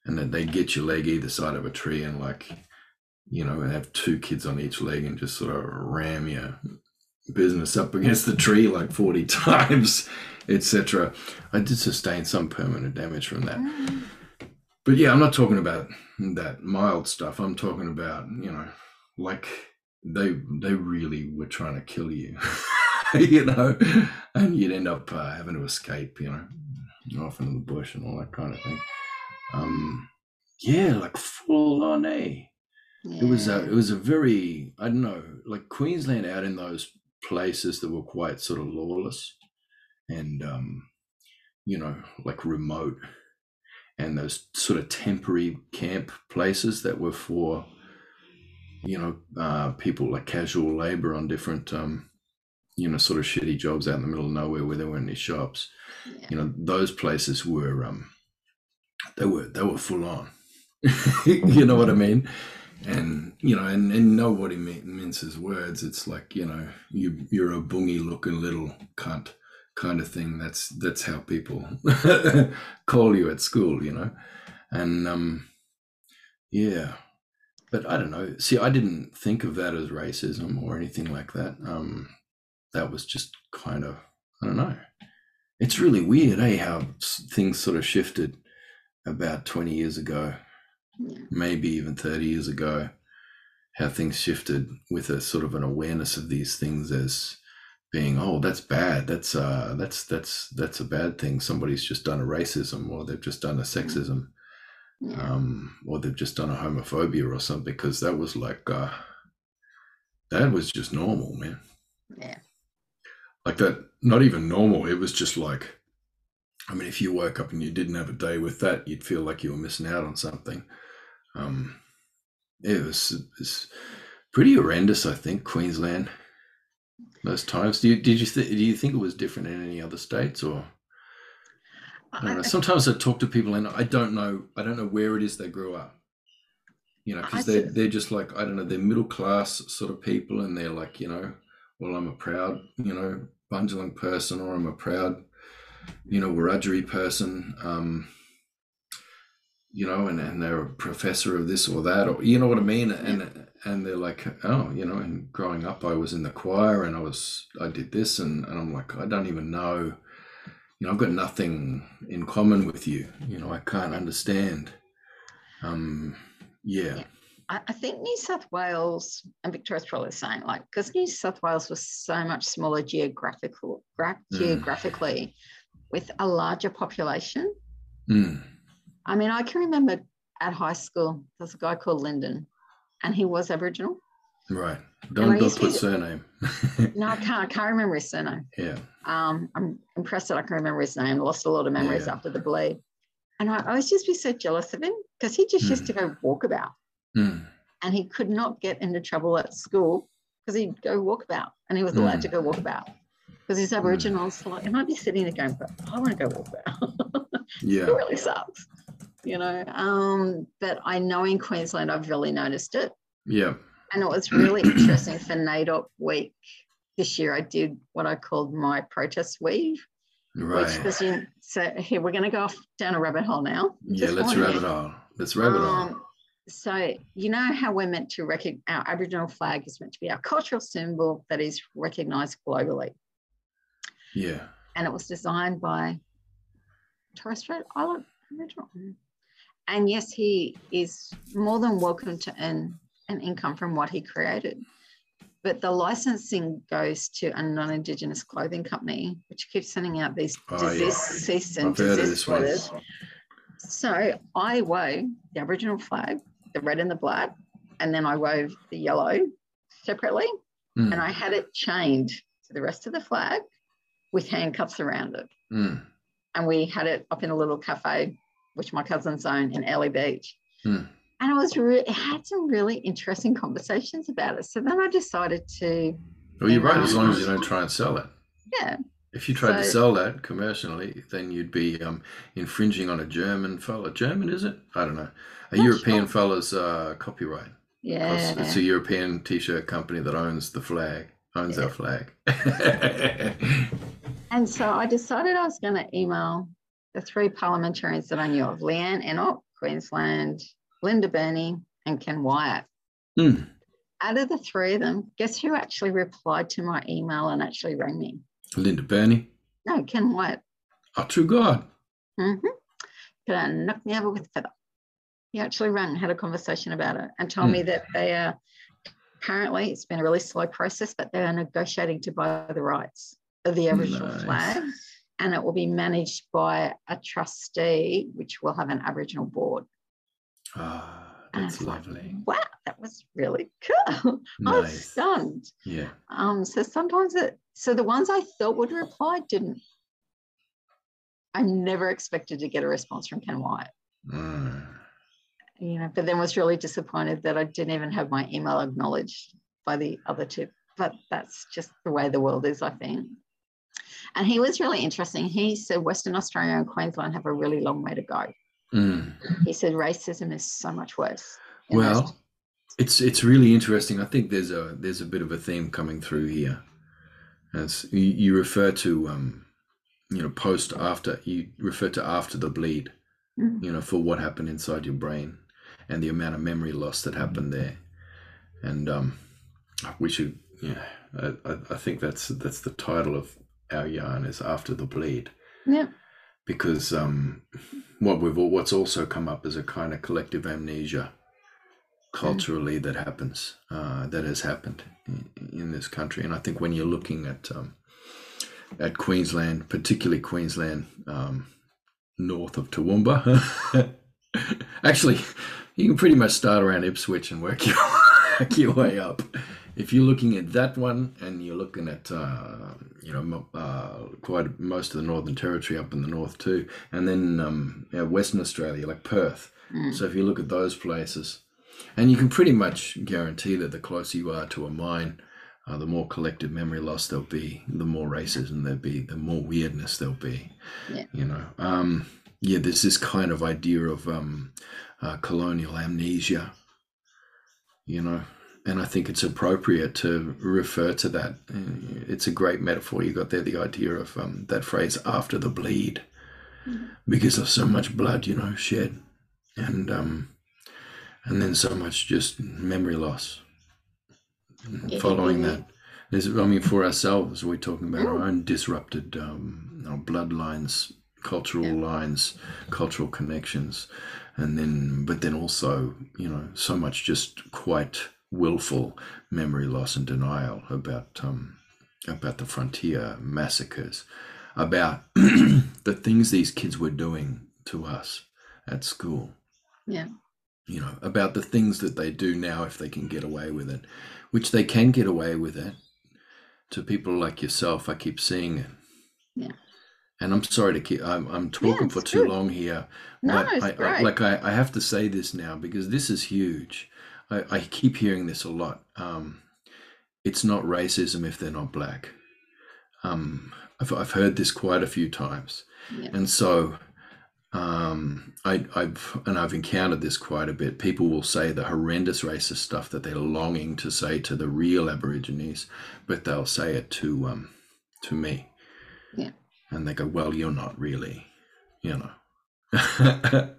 and then they'd get your leg either side of a tree and like you know, and have two kids on each leg and just sort of ram your business up against the tree like 40 times, etc. I did sustain some permanent damage from that.
Mm.
But yeah, I'm not talking about that mild stuff. I'm talking about, you know, like they they really were trying to kill you, you know, and you'd end up uh, having to escape, you know, off into the bush and all that kind of thing. Um, yeah, like full on, eh? It was a it was a very I don't know like Queensland out in those places that were quite sort of lawless and um you know like remote and those sort of temporary camp places that were for you know uh people like casual labor on different um you know sort of shitty jobs out in the middle of nowhere where there weren't any shops.
Yeah.
you know those places were um they were they were full on. You know what i mean? And you know and, and nobody minces words. It's like you know you you're a bungy looking little cunt kind of thing. That's that's how people call you at school you know? And um yeah but i don't know see i didn't think of that as racism or anything like that um that was just kind of i don't know it's really weird eh how things sort of shifted about 20 years ago
yeah.
maybe even 30 years ago, how things shifted with a sort of an awareness of these things as being, oh, that's bad. That's uh that's that's that's a bad thing. Somebody's just done a racism or they've just done a sexism.
yeah.
Um, or they've just done a homophobia or something, because that was like uh that was just normal, man.
yeah.
Like that, not even normal. It was just like I mean, if you woke up and you didn't have a day with that, you'd feel like you were missing out on something. Um, it was, pretty horrendous, I think, Queensland. Those times. Do you did you th- do you think it was different in any other states or? I don't know.
I-
Sometimes I talk to people and I don't know. I don't know where it is they grew up. You know, because they
see.
they're just like I don't know. They're middle class sort of people, and they're like you know, well, I'm a proud you know Bundjalung person, or I'm a proud you know Wiradjuri person. Um, you know, and, and they're a professor of this or that, or you know what I mean, and and they're like, oh, you know, and growing up, I was in the choir, and I was, I did this, and, and I'm like, I don't even know, you know, I've got nothing in common with you, you know, I can't understand. Um, yeah,
Yeah. I, I think New South Wales and Victoria's probably the same, like because New South Wales was so much smaller geographical gra-
Mm.
geographically with a larger population.
Mm,
I mean, I can remember at high school, there's a guy called Lyndon, and he was Aboriginal.
right. Don't, don't put surname.
No, I can't, I can't remember his surname.
yeah.
Um, I'm impressed that I can remember his name. Lost a lot of memories
Yeah.
after the bleed. And I always just be so jealous of him because he just used
Mm.
to go walkabout
Mm,
and he could not get into trouble at school because he'd go walkabout and he was allowed
Mm.
to go walkabout because he's Aboriginal. So like, he might be sitting there going, but I want to go walkabout.
yeah.
it really sucks, you know. Um, but I know in Queensland, I've really noticed it.
Yeah.
And it was really interesting for NAIDOC week this year. I did what I called my protest weave,
right.
which was in, so here we're going to go off down a rabbit hole now.
Yeah. Let's rabbit hole. Let's rabbit hole.
Um, so you know how we're meant to recognize our Aboriginal flag is meant to be our cultural symbol that is recognized globally,
Yeah.
and it was designed by Torres Strait Island Aboriginal. And yes, he is more than welcome to earn an income from what he created. But the licensing goes to a non-Indigenous clothing company, which keeps sending out these
Oh, yeah.
cease and
I've
desist letters. So I wove the Aboriginal flag, the red and the black, and then I wove the yellow separately,
Mm,
and I had it chained to the rest of the flag with handcuffs around it.
mm,
And we had it up in a little cafe, which my cousins own in Airlie Beach.
Hmm.
And it was really, it had some really interesting conversations about it. So then I decided to,
Well, you're right. As long as you don't try and sell it.
yeah,
If you tried to sell that commercially, then you'd be um, infringing on a German fella. German, is it? I don't know. A European
sure.
fella's uh, copyright.
yeah.
It's a European t-shirt company that owns the flag, owns
Yeah.
our flag.
And so I decided I was going to email the three parliamentarians that I knew of Leanne Enoch, Queensland, Linda Burney, and Ken Wyatt.
Mm.
Out of the three of them, guess who actually replied to my email and actually rang me?
Linda Burney.
No, Ken Wyatt.
Oh, true God.
Mm-hmm. Gonna knock me over with a feather. He actually rang, had a conversation about it, and told
Hmm.
me that they are currently, it's been a really slow process, but they are negotiating to buy the rights of the Aboriginal
Nice.
flag. And it will be managed by a trustee, which will have an Aboriginal board.
Ah, that's
it's like,
lovely.
wow, that was really cool. I was stunned.
Yeah.
Um, so sometimes it, so the ones I thought would reply didn't. I never expected to get a response from Ken Wyatt,
Mm.
you know, but then was really disappointed that I didn't even have my email acknowledged by the other two. But that's just the way the world is, I think. And he was really interesting. He said Western Australia and Queensland have a really long way to go.
Mm.
He said racism is so much worse. those
Well, it's it's really interesting. I think there's a there's a bit of a theme coming through here. As you, you refer to, um, you know, post after you refer to after the bleed.
Mm.
You know, for what happened inside your brain, and the amount of memory loss that happened there. And um, we should, yeah, I, I, I think that's that's the title of our yarn is after the bleed.
Yeah.
Because um, what we've what's also come up is a kind of collective amnesia culturally that happens uh, that has happened in, in this country, and I think when you're looking at um, at Queensland, particularly Queensland um, north of Toowoomba, actually, you can pretty much start around Ipswich and work your work your way up. If you're looking at that one and you're looking at uh, you know uh, quite most of the Northern Territory up in the north too, and then um, yeah, Western Australia like Perth.
Mm.
So if you look at those places, and you can pretty much guarantee that the closer you are to a mine, uh, the more collective memory loss there'll be, the more racism there'll be, the more weirdness there'll be.
Yeah.
You know, um, yeah, there's this kind of idea of um, uh, colonial amnesia. You know, and I think it's appropriate to refer to that. It's a great metaphor you got there, the idea of um, that phrase "after the bleed,"
Mhm.
because of so much blood, you know, shed, and um, and then so much just memory loss.
Yeah,
Following
yeah.
that, there's, I mean, for ourselves, we're talking about our
Mm.
own disrupted um, our bloodlines, cultural
Yeah.
lines, cultural connections, and then, but then also, you know, so much just quite willful memory loss and denial about um, about the frontier massacres, about the things these kids were doing to us at school
Yeah.
you know, about the things that they do now if they can get away with it, which they can get away with it. To people like yourself, I keep seeing it.
Yeah.
And I'm sorry to keep. I'm, I'm talking for
it's
too
good.
long here.
No,
I, I, like I, I have to say this now because this is huge. I, I keep hearing this a lot. Um, it's not racism if they're not black. Um, I've, I've heard this quite a few times.
Yeah.
And so um, I, I've and I've encountered this quite a bit. People will say the horrendous racist stuff that they're longing to say to the real Aborigines, but they'll say it to um, to me.
Yeah.
And they go, "Well, you're not really, you know.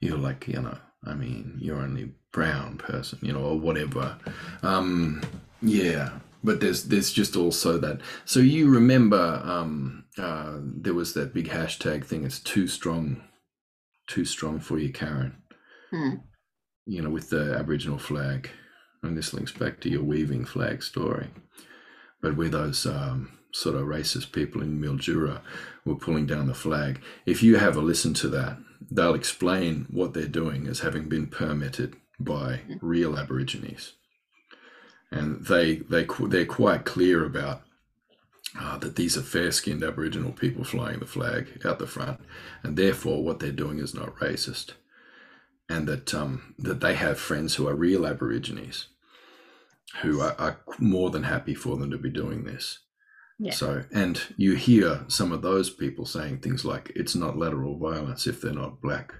you're like, you know, I mean, you're only brown person, you know, or whatever." Um, yeah, but there's there's just also that. So you remember um, uh, there was that big hashtag thing. It's too strong, too strong for you, Karen.
Hmm.
You know, with the Aboriginal flag, and this links back to your weaving flag story. But where those um, sort of racist people in Mildura were pulling down the flag, if you have a listen to that, they'll explain what they're doing as having been permitted by real Aborigines and they they they're quite clear about uh, that these are fair-skinned Aboriginal people flying the flag out the front, and therefore what they're doing is not racist, and that um, that they have friends who are real Aborigines who are, are more than happy for them to be doing this.
Yeah.
So, and you hear some of those people saying things like, "It's not lateral violence if they're not black."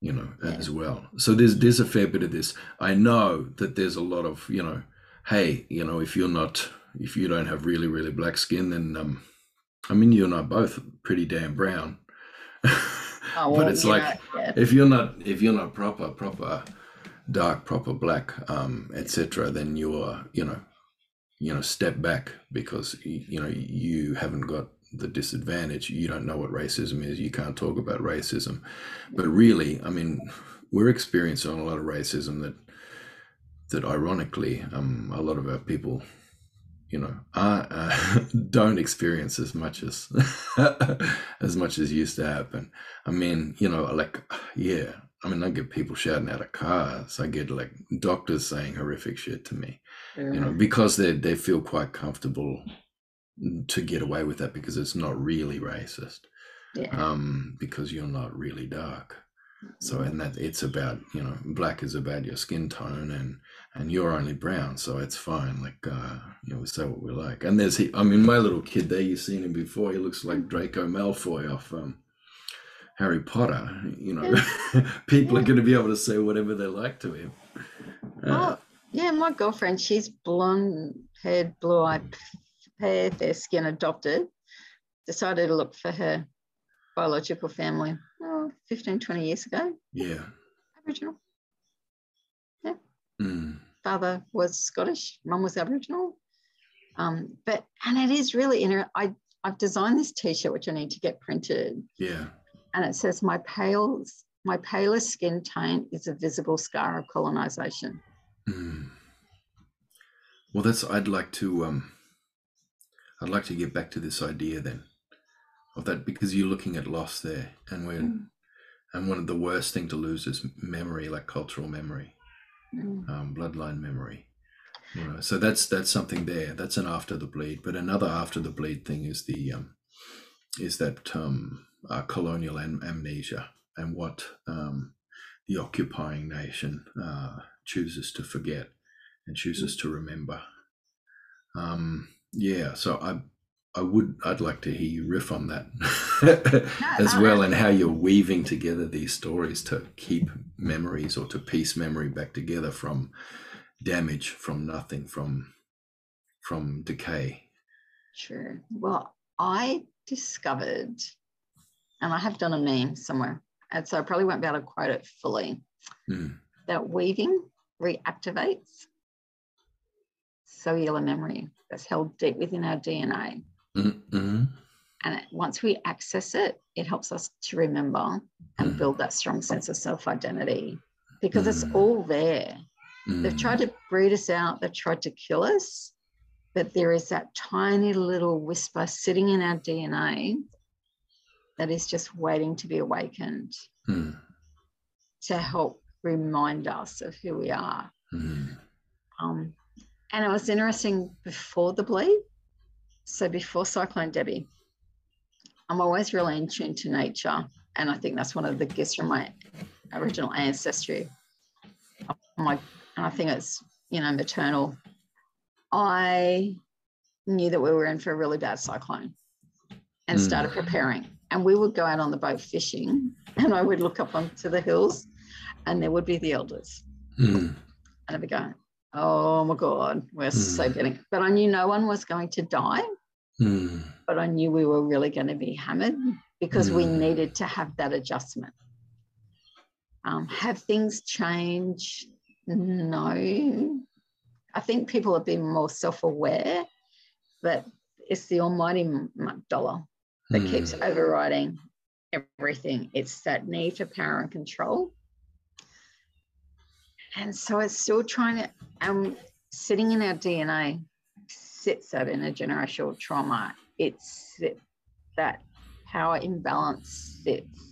You know,
Yeah.
as well. So there's there's a fair bit of this. I know that there's a lot of you know, hey, you know, if you're not if you don't have really really black skin, then um, I mean you and I both pretty damn brown.
Oh,
but it's
you
like
yeah.
if you're not if you're not proper proper, dark, proper black, um, etc., then you're, you know, you know, step back because you know you haven't got the disadvantage. You don't know what racism is. You can't talk about racism, but really, I mean, we're experiencing a lot of racism that that ironically, um, a lot of our people you know are, uh, don't experience as much as as much as used to happen i mean you know like yeah i mean i get people shouting out of cars i get like doctors saying horrific shit to me yeah. you know because they they feel quite comfortable to get away with that because it's not really racist yeah. um because you're not really dark so mm-hmm. and that it's about you know black is about your skin tone and and you're only brown, so it's fine. Like, uh, you know, we say what we like. And there's, he, I mean, my little kid there, you've seen him before. He looks like Draco Malfoy off um, Harry Potter. You know, people yeah. are going to be able to say whatever they like to him.
Uh, oh, yeah, my girlfriend, she's blonde haired, blue eyed fair skin, adopted, decided to look for her biological family oh, 15, 20 years ago.
Yeah.
Aboriginal.
Mm.
Father was Scottish, mum was Aboriginal. Um, but and it is really inter- I I've designed this T-shirt which I need to get printed.
Yeah.
And it says my pale my paler skin tone is a visible scar of colonization.
Mm. Well, that's I'd like to um I'd like to get back to this idea then of that because you're looking at loss there and when mm. and one of the worst thing to lose is memory like cultural memory mm. um, bloodline memory. You know, so that's that's something there. That's an after the bleed. But another after the bleed thing is the um, is that um, uh, colonial am- amnesia and what um, the occupying nation uh, chooses to forget and chooses to remember. Um, yeah, so I I would I'd like to hear you riff on that as well and how you're weaving together these stories to keep memories or to piece memory back together from damage, from nothing, from from decay.
Sure. Well, I discovered, and I have done a meme somewhere, and so I probably won't be able to quote it fully,
mm.
that weaving reactivates cellular memory that's held deep within our DNA.
Mm-hmm.
And once we access it, it helps us to remember and mm. build that strong sense of self identity because mm. it's all there. Mm. They've tried to breed us out, they've tried to kill us, but there is that tiny little whisper sitting in our DNA that is just waiting to be awakened
mm.
to help remind us of who we are.
Mm.
Um, and it was interesting before the bleed so before Cyclone Debbie, I'm always really in tune to nature. And I think that's one of the gifts from my original ancestry. My, and I think it's, you know, maternal. I knew that we were in for a really bad cyclone and mm. started preparing. And we would go out on the boat fishing, and I would look up onto the hills, and there would be the elders.
Mm.
And I'd be going, Oh my God, we're mm. so getting, but I knew no one was going to die.
Mm.
But I knew we were really going to be hammered because mm. we needed to have that adjustment. Um, have things changed? No. I think people have been more self aware but it's the almighty dollar that keeps overriding everything. It's that need for power and control. And so it's still trying to, um, sitting in our DNA sits that intergenerational trauma. It's that power imbalance sits.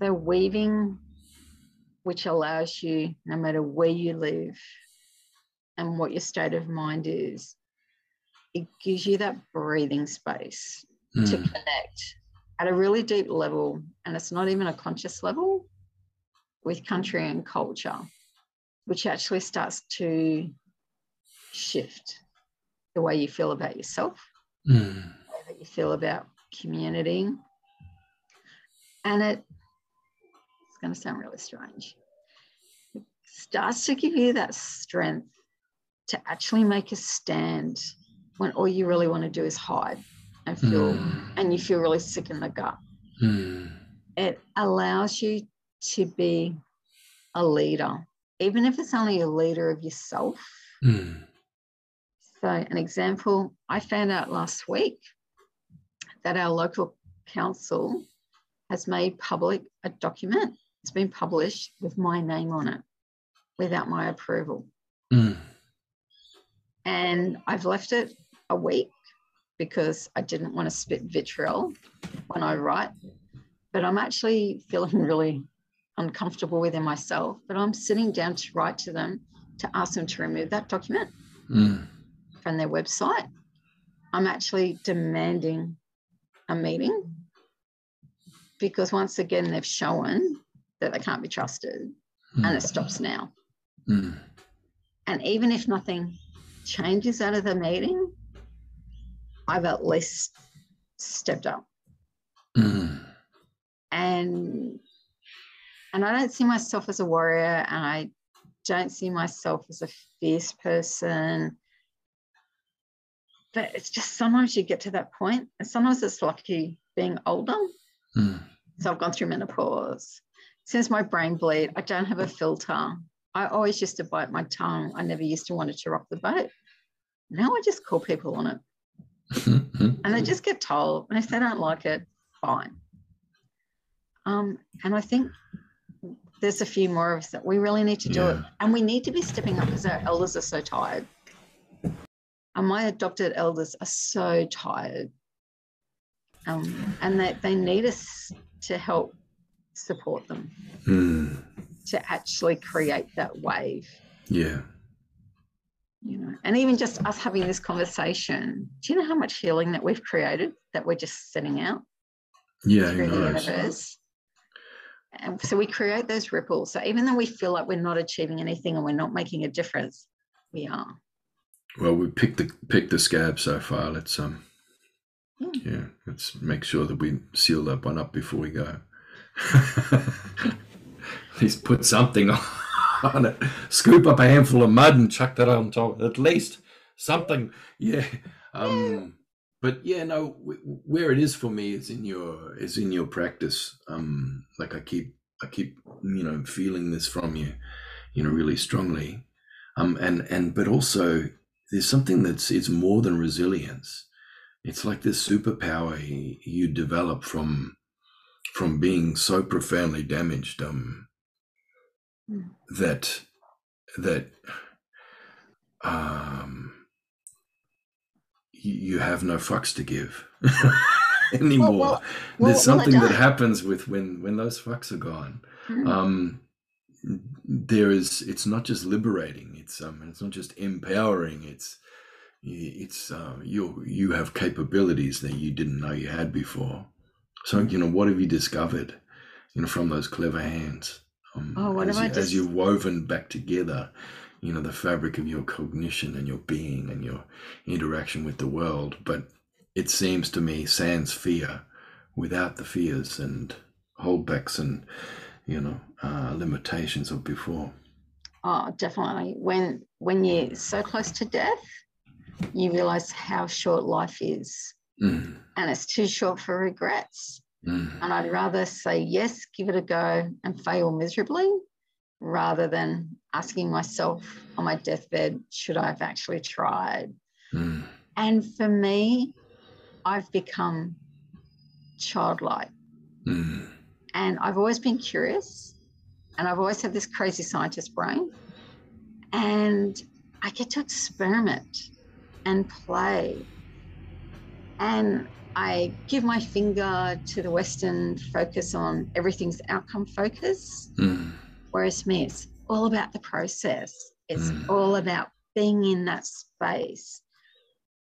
So weaving, which allows you, no matter where you live and what your state of mind is, it gives you that breathing space mm. to hmm. connect at a really deep level. And it's not even a conscious level with country and culture, which actually starts to shift the way you feel about yourself,
mm. the
way that you feel about community. And it, it's going to sound really strange. It starts to give you that strength to actually make a stand when all you really want to do is hide and feel, mm. and you feel really sick in the gut.
Mm.
It allows you to be a leader, even if it's only a leader of yourself.
Mm.
So, an example I found out last week that our local council has made public a document. It's been published with my name on it without my approval.
Mm.
And I've left it a week because I didn't want to spit vitriol when I write. But I'm actually feeling really uncomfortable with within myself. But I'm sitting down to write to them to ask them to remove that document
Mm.
from their website. I'm actually demanding a meeting because once again they've shown that they can't be trusted and it stops now.
Mm.
And even if nothing changes out of the meeting, I've at least stepped up.
Mm.
And and I don't see myself as a warrior and I don't see myself as a fierce person. But it's just sometimes you get to that point, and sometimes it's lucky being older.
Mm.
So I've gone through menopause. Since my brain bleed, I don't have a filter. I always used to bite my tongue. I never used to want to rock the boat. Now I just call people on it
Mm.
and they just get told. And if they don't like it, fine. Um, and I think there's a few more of us that we really need to do it. And we need to be stepping up because our elders are so tired. And my adopted elders are so tired. Um, and they, they need us to help support them
Mm.
to actually create that wave.
Yeah.
you know and even just us having this conversation do you know how much healing that we've created that we're just sending out
Yeah.
Through the universe and so we create those ripples so even though we feel like we're not achieving anything and we're not making a difference we are
Well, we picked the picked the scab so far. Let's um,
Hmm.
yeah, let's make sure that we seal that one up before we go. At least put something on it. Scoop up a handful of mud and chuck that on top. At least something. Yeah. Um. But yeah, no. W- where it is for me is in your is in your practice. Um. Like I keep I keep you know feeling this from you, you know, really strongly. Um. And and but also there's something that's it's more than resilience it's like this superpower you, develop from from being so profoundly damaged um
Mm.
that that um you, you have no fucks to give anymore.
well, well,
there's
well, I
something that happens with when when those fucks are gone.
Mm.
um there is it's not just liberating it's um it's not just empowering it's it's uh, you you have capabilities that you didn't know you had before. So you know what have you discovered you know from those clever hands um,
Oh, what
as,
have I
you, as you've woven back together you know the fabric of your cognition and your being and your interaction with the world but it seems to me sans fear without the fears and holdbacks and you know uh, limitations of before.
Oh definitely. When when you're so close to death you realize how short life is.
Mm,
and it's too short for regrets.
Mm,
And I'd rather say yes, give it a go and fail miserably rather than asking myself on my deathbed, should I have actually tried?
mm,
And for me, I've become childlike
mm,
and I've always been curious and I've always had this crazy scientist brain. And I get to experiment and play. And I give my finger to the Western focus on everything's outcome focus,
mm,
whereas me, it's all about the process. It's
Mm.
all about being in that space,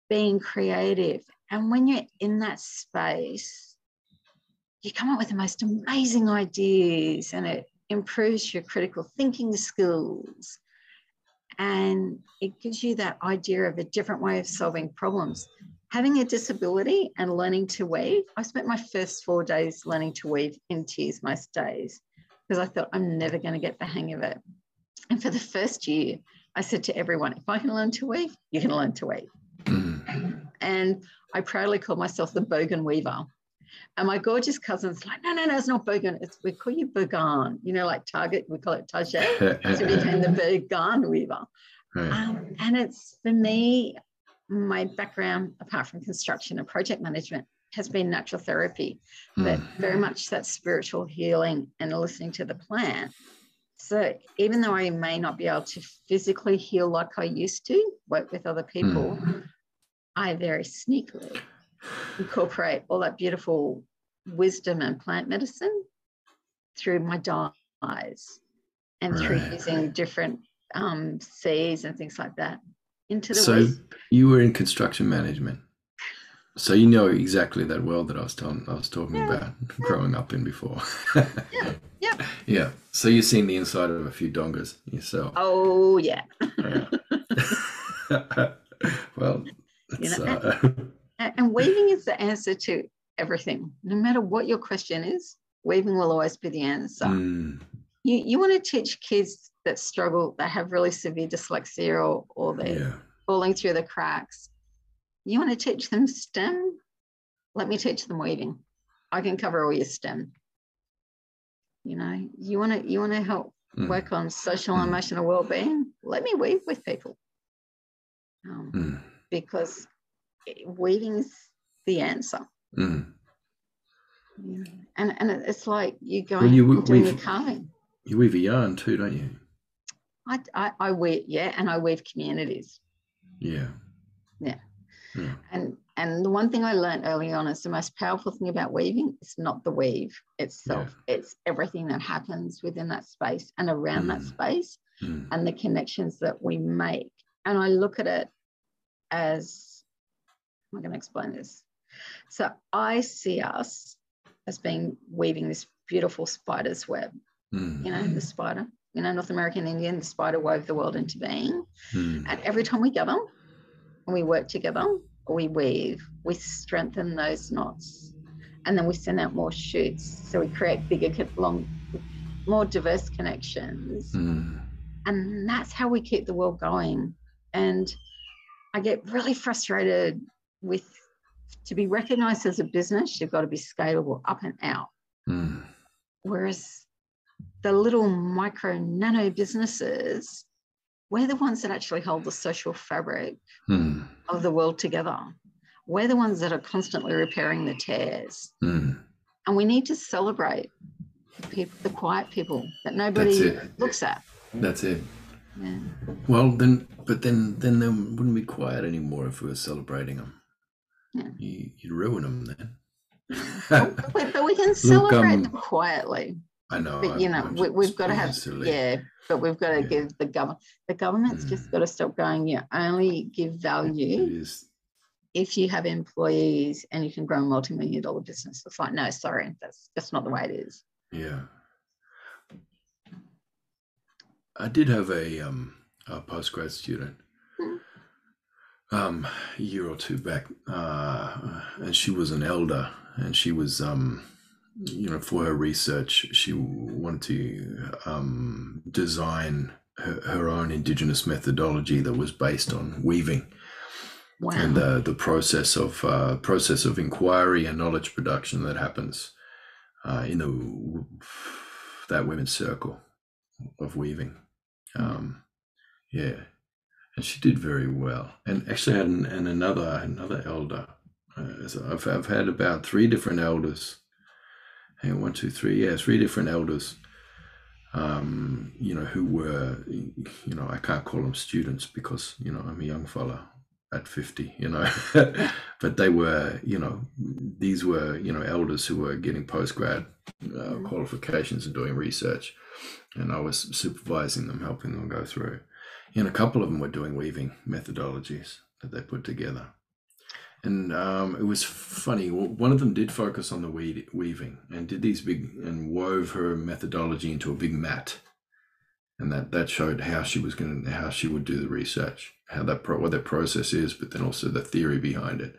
being creative. And when you're in that space, you come up with the most amazing ideas and it improves your critical thinking skills. And it gives you that idea of a different way of solving problems. Having a disability and learning to weave, I spent my first four days learning to weave in tears most days because I thought I'm never going to get the hang of it. And for the first year, I said to everyone, if I can learn to weave, you can learn to weave.
mm,
And I proudly called myself the Bogan Weaver. And my gorgeous cousin's like, no, no, no, it's not Bogan. It's we call you Bogan. You know, like Target, we call it Tajay. so we became the Bogan weaver.
Right.
Um, and it's for me, my background, apart from construction and project management, has been natural therapy, but
Mm.
very much that spiritual healing and listening to the plant. So even though I may not be able to physically heal like I used to, work with other people, I very sneakily incorporate all that beautiful wisdom and plant medicine through my dyes and through using different um, seeds and things like that into the
So you were in construction management. So you know exactly that world that I was telling I was talking
Yeah.
about growing up in before.
Yeah, yeah.
Yeah. So you've seen the inside of a few dongas yourself.
Oh, yeah.
Yeah. well, it's,
know,
uh,
And weaving is the answer to everything. No matter what your question is, weaving will always be the answer.
mm,
You, you want to teach kids that struggle, that have really severe dyslexia or, or they're
yeah.
falling through the cracks. You want to teach them STEM? Let me teach them weaving. I can cover all your STEM. You know, you want to you want to help
Mm,
work on social and
Mm.
emotional well-being. Let me weave with people. Um,
mm,
because weaving's the answer.
mm.
know. And and it's like you go
Well, you
and doing your
weave-
carving.
You weave a yarn too, don't you?
I, I I weave yeah, and I weave communities.
Yeah.
Yeah.
Yeah.
And and the one thing I learned early on is the most powerful thing about weaving is not the weave itself. It's everything that happens within that space and around that
Mm.
space
Mm,
and the connections that we make. And I look at it as I'm going to explain this. So I see us as being weaving this beautiful spider's web.
mm,
You know, the spider. You know, North American Indian, the spider wove the world into being.
mm.
And every time we gather and we work together we weave, we strengthen those knots. And then we send out more shoots. So we create bigger, long, more diverse connections.
Mm,
And that's how we keep the world going. And I get really frustrated with to be recognized as a business, you've got to be scalable up and out.
mm.
Whereas the little micro nano businesses, we're the ones that actually hold the social fabric
Mm,
of the world together. We're the ones that are constantly repairing the tears.
mm.
And we need to celebrate the people, the quiet people that nobody looks at.
That's it.
Yeah.
Well, then, but then, then they wouldn't be quiet anymore if we were celebrating them.
Yeah.
You, you'd ruin them then.
But, we- but we can celebrate
um,
them quietly.
I know.
But you know,
I'm
we, we've got to have yeah. But we've got to
Yeah.
give the government. The government's just
Mm.
got to stop going. You only give value if you have employees and you can grow a multi-million dollar business. It's like no, sorry, that's that's not the way it is.
Yeah. I did have a um a postgrad student
Hmm.
um a year or two back uh and she was an elder and she was um you know for her research she wanted to um design her, her own indigenous methodology that was based on weaving
Wow.
and the the process of uh, process of inquiry and knowledge production that happens uh, in the that women's circle of weaving. Um, yeah, and she did very well. And actually, had an, and another another elder. Uh, so I've I've had about three different elders. Hang on, one, two, three. Yeah, three different elders. Um, you know, who were, you know, I can't call them students because you know I'm a young fella at 50 you know but they were you know these were you know elders who were getting postgrad uh,
Mhm.
qualifications and doing research and i was supervising them helping them go through and a couple of them were doing weaving methodologies that they put together and um, it was funny. One of them did focus on the weed, weaving and did these big and wove her methodology into a big mat. And that that showed how she was going to how she would do the research how that pro, what that process is but then also the theory behind it.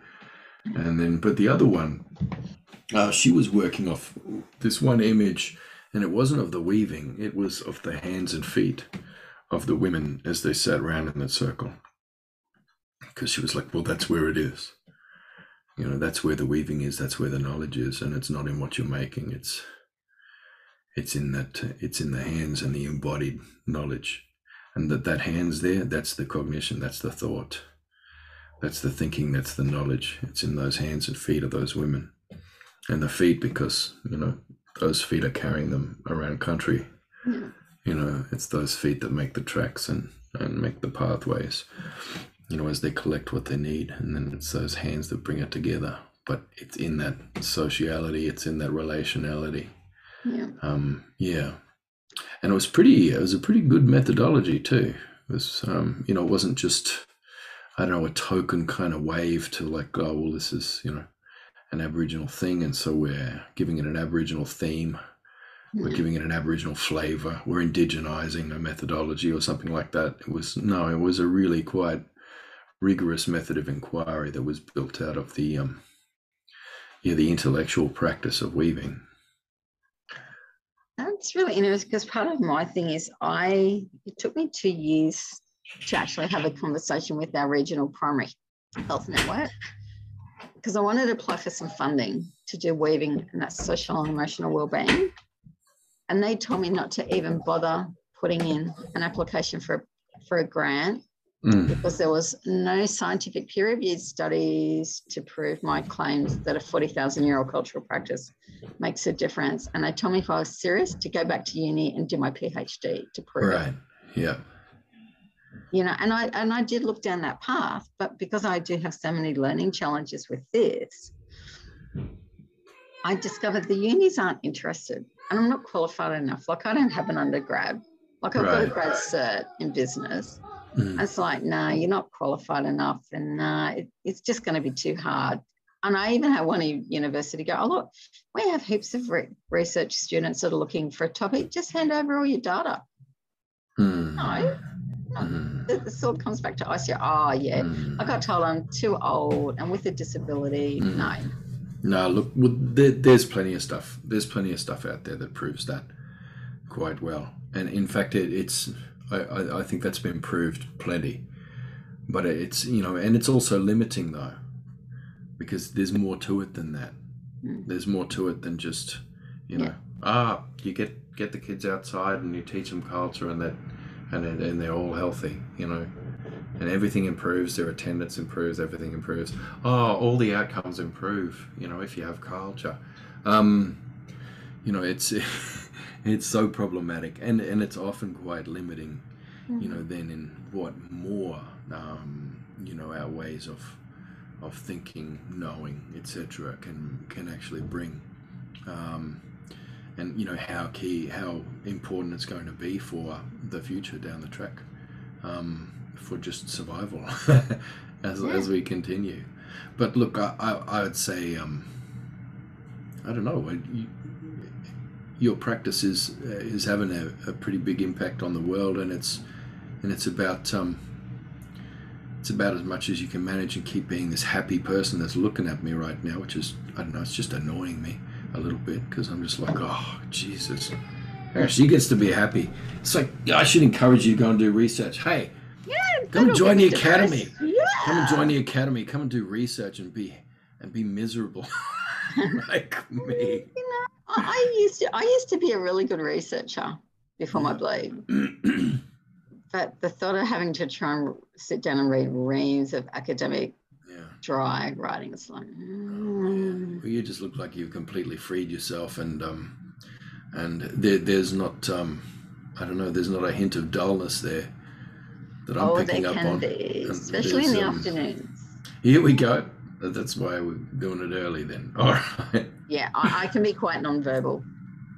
And then but the other one uh, she was working off this one image and it wasn't of the weaving it was of the hands and feet of the women as they sat around in that circle. Because she was like well that's where it is You know, that's where the weaving is. That's where the knowledge is, and it's not in what you're making. It's it's in that it's in the hands and the embodied knowledge, and that that hands there. That's the cognition. That's the thought. That's the thinking. That's the knowledge. It's in those hands and feet of those women, and the feet because you know those feet are carrying them around country.
Yeah.
You know, it's those feet that make the tracks and and make the pathways you know, as they collect what they need. And then it's those hands that bring it together. But it's in that sociality, it's in that relationality.
Yeah.
Um, yeah. And it was pretty, it was a pretty good methodology too. It was, um, you know, it wasn't just, I don't know, a token kind of wave to like, oh, well, this is, you know, an Aboriginal thing. And so we're giving it an Aboriginal theme. We're giving it an Aboriginal flavor. We're indigenizing a methodology or something like that. It was, no, it was a really quite rigorous method of inquiry that was built out of the um yeah the intellectual practice of weaving
That's really interesting because part of my thing is I it took me two years to actually have a conversation with our regional primary health network because I wanted to apply for some funding to do weaving and that's social and emotional well-being. And they told me not to even bother putting in an application for for a grant
Mm,
because there was no scientific peer-reviewed studies to prove my claims that a 40,000 year old cultural practice makes a difference. And they told me if I was serious to go back to uni and do my PhD to prove it.
right yeah
You know, and I and I did look down that path, but because I do have so many learning challenges with this, I discovered the unis aren't interested. And I'm not qualified enough. Like I don't have an undergrad. Like I've got a grad cert in business.
Mm,
It's like, no, you're not qualified enough, and nah, it, it's just going to be too hard. And I even had one university go, oh look, we have heaps of re- research students that are looking for a topic. Just hand over all your data.
mm,
No,
mm,
it, sort of comes back to us. Yeah, oh yeah,
mm.
I got told I'm too old and with a disability.
Mm.
No,
no look well, there, there's plenty of stuff there's plenty of stuff out there that proves that quite well and in fact it, it's I, I, I think that's been proved plenty. But it's you know and it's also limiting though because there's more to it than that.
Mm.
there's more to it than just you know
Yeah.
ah you get get the kids outside and you teach them culture and that and and they're all healthy you know? And everything improves their attendance improves everything improves. Oh all the outcomes improve you know if you have culture. Um you know it's it's so problematic and and it's often quite limiting you know then in what more um you know our ways of of thinking knowing etc can can actually bring um and you know how key how important it's going to be for the future down the track um for just survival as,
Yeah.
as we continue but look i i, I would say um i don't know you, your practice is is having a, a pretty big impact on the world and it's and it's about um it's about as much as you can manage and keep being this happy person that's looking at me right now which is i don't know it's just annoying me a little bit because i'm just like oh jesus. She gets to be happy. It's like i should encourage you to go and do research. Hey
yeah,
Come and join the academy.
Yeah,
come and join the academy. Come and do research and be and be miserable. Like me
I, I used to. I used to be a really good researcher before my bleed. But the thought of having to try and sit down and read reams of academic
yeah
dry writing is like, mm,
Well, you just look like you've completely freed yourself, and um, and there, there's not, um, I don't know, there's not a hint of dullness there that I'm
oh,
picking up on.
be, especially in the
um,
afternoons.
Here we go. That's why we're doing it early then. All right.
Yeah, I, I can be quite nonverbal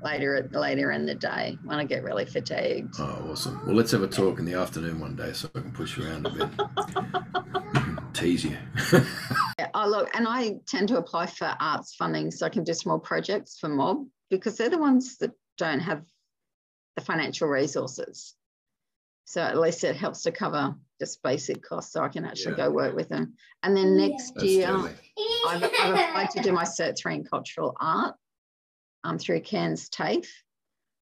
later at later in the day when I get really fatigued.
Oh, awesome. Well, let's have a talk in the afternoon one day so I can push you around a bit. Tease you.
Yeah, oh, look, and I tend to apply for arts funding so I can do small projects for mob because they're the ones that don't have the financial resources. So at least it helps to cover just basic costs so I can actually
Yeah.
go work with them. And then next
That's
year. I've, I've applied to do my Cert 3 in cultural art um, through Cairns TAFE.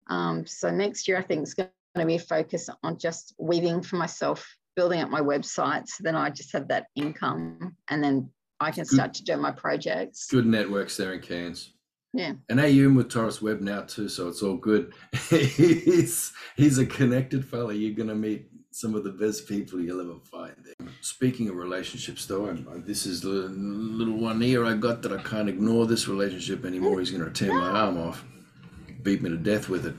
Um, so next year, I think it's going to be a focus on just weaving for myself, building up my website. So then I just have that income and then I can
Good.
start to do my projects.
Good networks there in Cairns.
Yeah.
And AUM with Taurus Web now too, so it's all good. he's he's a connected fella. You're gonna meet some of the best people you'll ever find. Speaking of relationships, though, I'm, I- this is the little one here I got that I can't ignore this relationship anymore. He's gonna tear my arm off, beat me to death with it.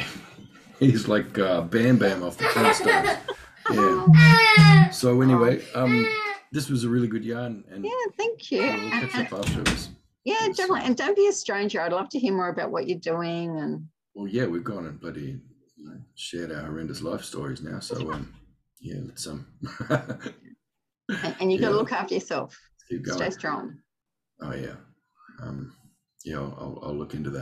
he's like uh, Bam Bam off the Flintstones. Yeah. So anyway, um, this was a really good yarn, and
Yeah, thank you.
we'll catch up after this.
yeah, definitely. And don't be a stranger. I'd love to hear more about what you're doing and
Well, yeah, we've gone and bloody shared our horrendous life stories now. So, um, yeah, let's um
and, and you got to
Yeah.
look after yourself.
keep
Stay strong.
Oh yeah, um, yeah, I'll, I'll, I'll look into that.